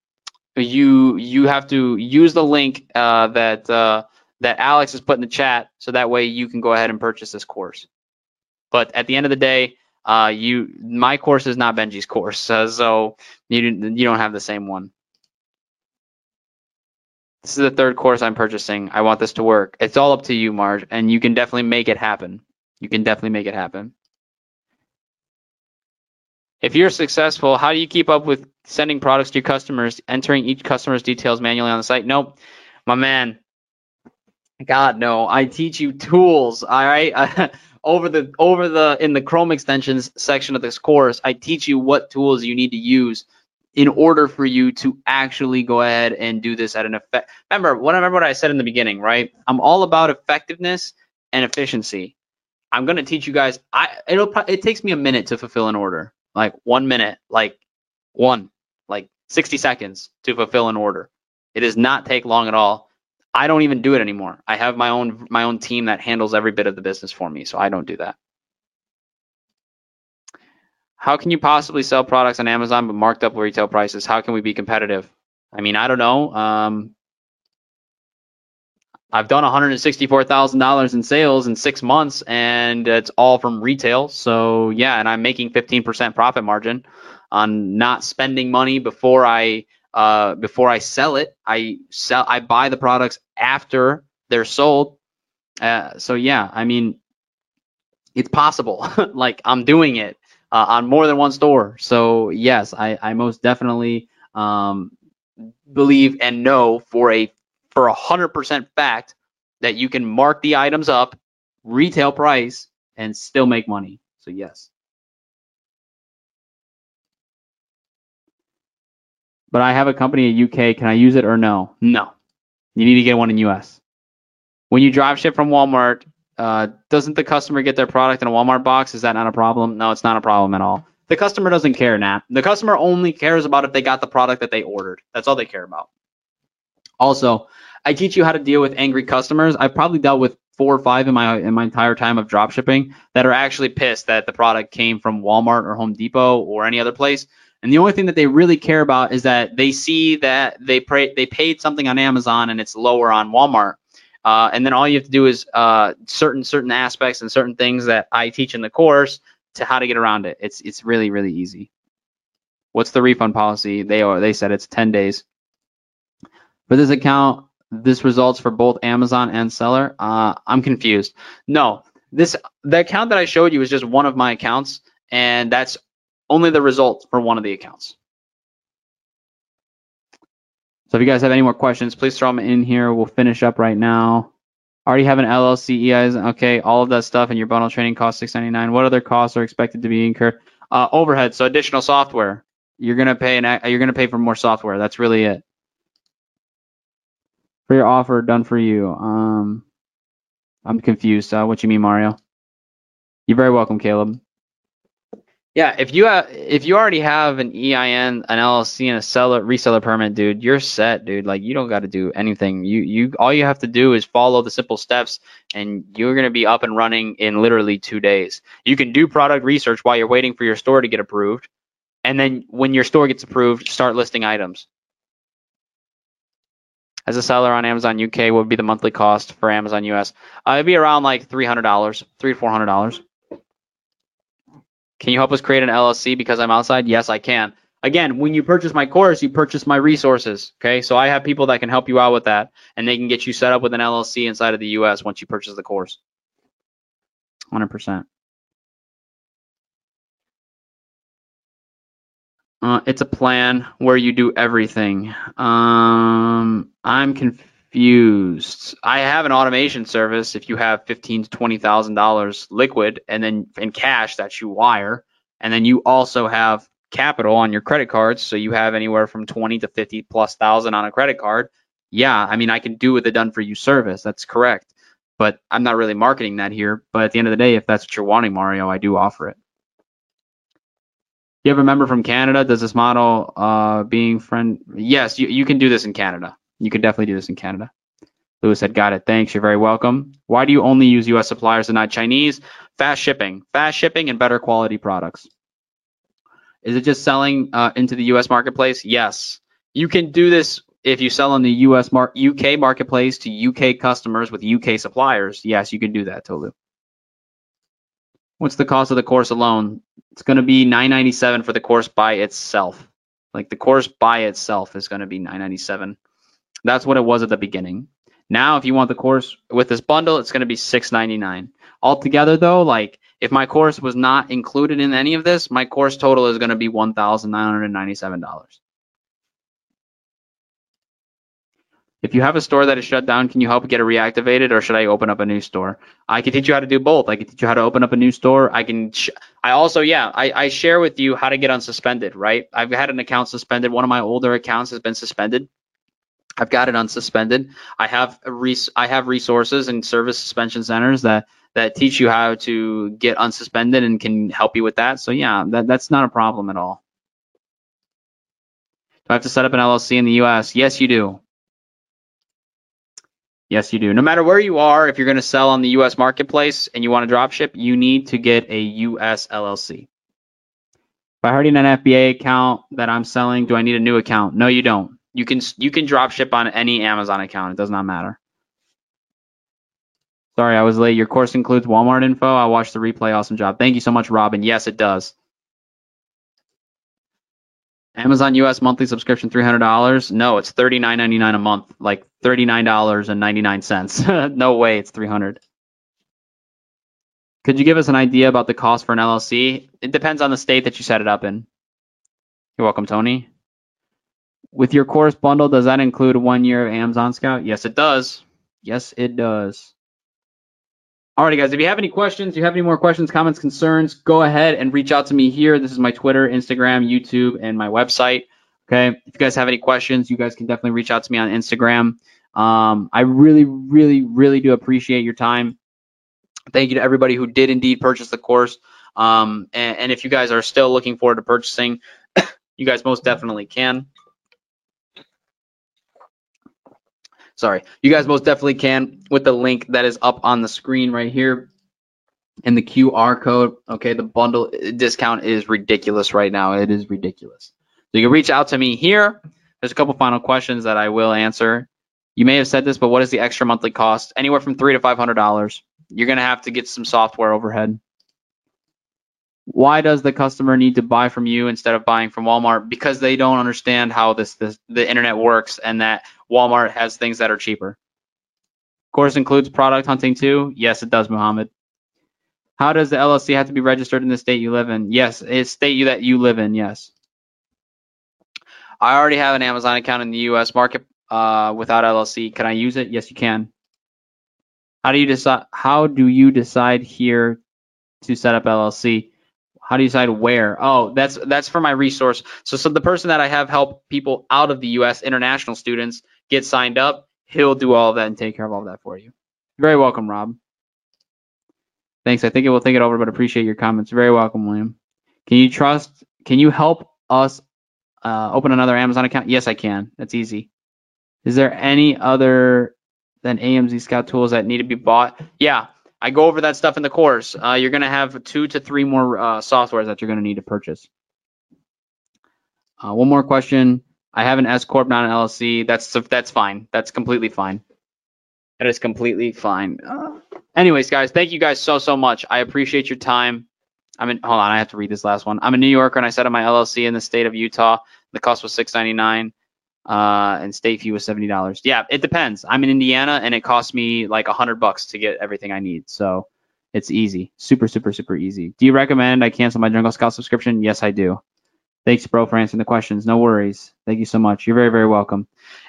you you have to use the link uh, that uh, that Alex has put in the chat, so that way you can go ahead and purchase this course. But at the end of the day, uh, you my course is not Benji's course, uh, so you you don't have the same one. This is the third course I'm purchasing. I want this to work. It's all up to you, Marge, and you can definitely make it happen. You can definitely make it happen. If you're successful, how do you keep up with sending products to your customers, entering each customer's details manually on the site? Nope, my man. God, no. I teach you tools. All right. <laughs> over the over the in the Chrome extensions section of this course, I teach you what tools you need to use in order for you to actually go ahead and do this at an effect. Remember, what I remember what I said in the beginning, right? I'm all about effectiveness and efficiency. I'm gonna teach you guys. I it'll it takes me a minute to fulfill an order, like one minute, like one, like 60 seconds to fulfill an order. It does not take long at all. I don't even do it anymore. I have my own my own team that handles every bit of the business for me, so I don't do that. How can you possibly sell products on Amazon but marked up retail prices? How can we be competitive? I mean, I don't know. Um, I've done $164,000 in sales in six months, and it's all from retail. So yeah, and I'm making 15% profit margin on not spending money before I uh, before I sell it. I sell, I buy the products after they're sold. Uh, so yeah, I mean, it's possible. <laughs> like I'm doing it uh, on more than one store. So yes, I, I most definitely um, believe and know for a for a hundred percent fact that you can mark the items up retail price and still make money. So yes. But I have a company in UK. Can I use it or no? No. You need to get one in US. When you drop ship from Walmart, uh, doesn't the customer get their product in a Walmart box? Is that not a problem? No, it's not a problem at all. The customer doesn't care, Nat. The customer only cares about if they got the product that they ordered. That's all they care about. Also, I teach you how to deal with angry customers. I've probably dealt with four or five in my in my entire time of drop shipping that are actually pissed that the product came from Walmart or Home Depot or any other place. And the only thing that they really care about is that they see that they pray, they paid something on Amazon and it's lower on Walmart. Uh, and then all you have to do is uh, certain certain aspects and certain things that I teach in the course to how to get around it. It's it's really really easy. What's the refund policy? They are they said it's 10 days. For this account, this results for both Amazon and seller. Uh, I'm confused. No, this the account that I showed you is just one of my accounts, and that's only the result for one of the accounts. So if you guys have any more questions, please throw them in here. We'll finish up right now. Already have an LLC, EIs, okay, all of that stuff, and your bundle training costs six ninety nine. What other costs are expected to be incurred? Uh, overhead, so additional software. You're gonna pay an you're gonna pay for more software. That's really it. For your offer, done for you. Um, I'm confused. Uh, what you mean, Mario? You're very welcome, Caleb. Yeah, if you have, if you already have an EIN, an LLC, and a seller reseller permit, dude, you're set, dude. Like you don't got to do anything. You you all you have to do is follow the simple steps, and you're gonna be up and running in literally two days. You can do product research while you're waiting for your store to get approved, and then when your store gets approved, start listing items. As a seller on Amazon UK, what would be the monthly cost for Amazon US? Uh, it'd be around like three hundred dollars, three to four hundred dollars. Can you help us create an LLC because I'm outside? Yes, I can. Again, when you purchase my course, you purchase my resources. Okay, so I have people that can help you out with that, and they can get you set up with an LLC inside of the US once you purchase the course. 100%. Uh, it's a plan where you do everything. Um, I'm confused. I have an automation service. If you have fifteen to twenty thousand dollars liquid, and then in cash that you wire, and then you also have capital on your credit cards, so you have anywhere from twenty to fifty plus thousand on a credit card. Yeah, I mean I can do with a done for you service. That's correct, but I'm not really marketing that here. But at the end of the day, if that's what you're wanting, Mario, I do offer it you have a member from Canada? Does this model uh, being friend? Yes, you, you can do this in Canada. You can definitely do this in Canada. Lewis said, got it. Thanks. You're very welcome. Why do you only use U.S. suppliers and not Chinese? Fast shipping, fast shipping, and better quality products. Is it just selling uh, into the U.S. marketplace? Yes. You can do this if you sell in the U.S. Mar- UK marketplace to UK customers with UK suppliers. Yes, you can do that, Tolu. What's the cost of the course alone? It's going to be 997 for the course by itself. Like the course by itself is going to be 997. That's what it was at the beginning. Now, if you want the course with this bundle, it's going to be 699. Altogether, though, like if my course was not included in any of this, my course total is going to be $1,997. If you have a store that is shut down, can you help get it reactivated, or should I open up a new store? I can teach you how to do both. I can teach you how to open up a new store. I can. I also, yeah, I, I share with you how to get unsuspended. Right? I've had an account suspended. One of my older accounts has been suspended. I've got it unsuspended. I have res- I have resources and service suspension centers that that teach you how to get unsuspended and can help you with that. So yeah, that that's not a problem at all. Do I have to set up an LLC in the U.S.? Yes, you do. Yes, you do. No matter where you are, if you're going to sell on the U.S. marketplace and you want to drop ship, you need to get a U.S. LLC. If I already an FBA account that I'm selling, do I need a new account? No, you don't. You can you can drop ship on any Amazon account. It does not matter. Sorry, I was late. Your course includes Walmart info. I watched the replay. Awesome job. Thank you so much, Robin. Yes, it does. Amazon US monthly subscription $300? No, it's $39.99 a month, like $39.99. <laughs> no way it's 300. Could you give us an idea about the cost for an LLC? It depends on the state that you set it up in. You're welcome, Tony. With your course bundle, does that include one year of Amazon Scout? Yes, it does. Yes, it does. Alrighty, guys, if you have any questions, you have any more questions, comments, concerns, go ahead and reach out to me here. This is my Twitter, Instagram, YouTube, and my website. Okay. If you guys have any questions, you guys can definitely reach out to me on Instagram. Um, I really, really, really do appreciate your time. Thank you to everybody who did indeed purchase the course. Um, and, and if you guys are still looking forward to purchasing, <coughs> you guys most definitely can. Sorry, you guys most definitely can with the link that is up on the screen right here and the QR code. Okay, the bundle discount is ridiculous right now. It is ridiculous. So you can reach out to me here. There's a couple final questions that I will answer. You may have said this, but what is the extra monthly cost? Anywhere from three to five hundred dollars. You're gonna have to get some software overhead. Why does the customer need to buy from you instead of buying from Walmart? Because they don't understand how this, this the internet works and that Walmart has things that are cheaper. Of course includes product hunting too? Yes, it does, Muhammad. How does the LLC have to be registered in the state you live in? Yes, it's state you that you live in, yes. I already have an Amazon account in the U.S. market uh, without LLC. Can I use it? Yes, you can. How do you decide? How do you decide here to set up LLC? How do you decide where? Oh, that's that's for my resource. So, so the person that I have help people out of the U.S. international students get signed up, he'll do all of that and take care of all of that for you. You're very welcome, Rob. Thanks. I think it will think it over, but appreciate your comments. Very welcome, William. Can you trust? Can you help us uh, open another Amazon account? Yes, I can. That's easy. Is there any other than AMZ Scout tools that need to be bought? Yeah, I go over that stuff in the course. Uh, you're going to have two to three more uh, softwares that you're going to need to purchase. Uh, one more question. I have an S corp, not an LLC. That's that's fine. That's completely fine. That is completely fine. Uh, anyways, guys, thank you guys so so much. I appreciate your time. I'm in. Hold on, I have to read this last one. I'm a New Yorker, and I set up my LLC in the state of Utah. The cost was six ninety nine, uh, and state fee was seventy dollars. Yeah, it depends. I'm in Indiana, and it cost me like a hundred bucks to get everything I need. So it's easy, super super super easy. Do you recommend I cancel my Jungle Scout subscription? Yes, I do. Thanks, bro, for answering the questions. No worries. Thank you so much. You're very, very welcome.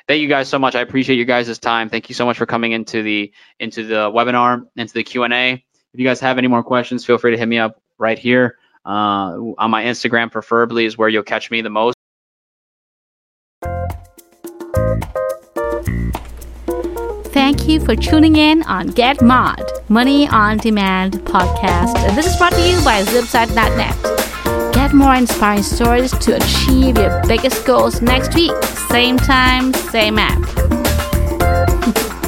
Thank you guys so much. I appreciate you guys' time. Thank you so much for coming into the into the webinar, into the Q and A. If you guys have any more questions, feel free to hit me up right here uh, on my Instagram. Preferably is where you'll catch me the most. Thank you for tuning in on Get Mod, Money on Demand podcast. This is brought to you by ZipSite.net. Get more inspiring stories to achieve your biggest goals next week. Same time, same app. <laughs>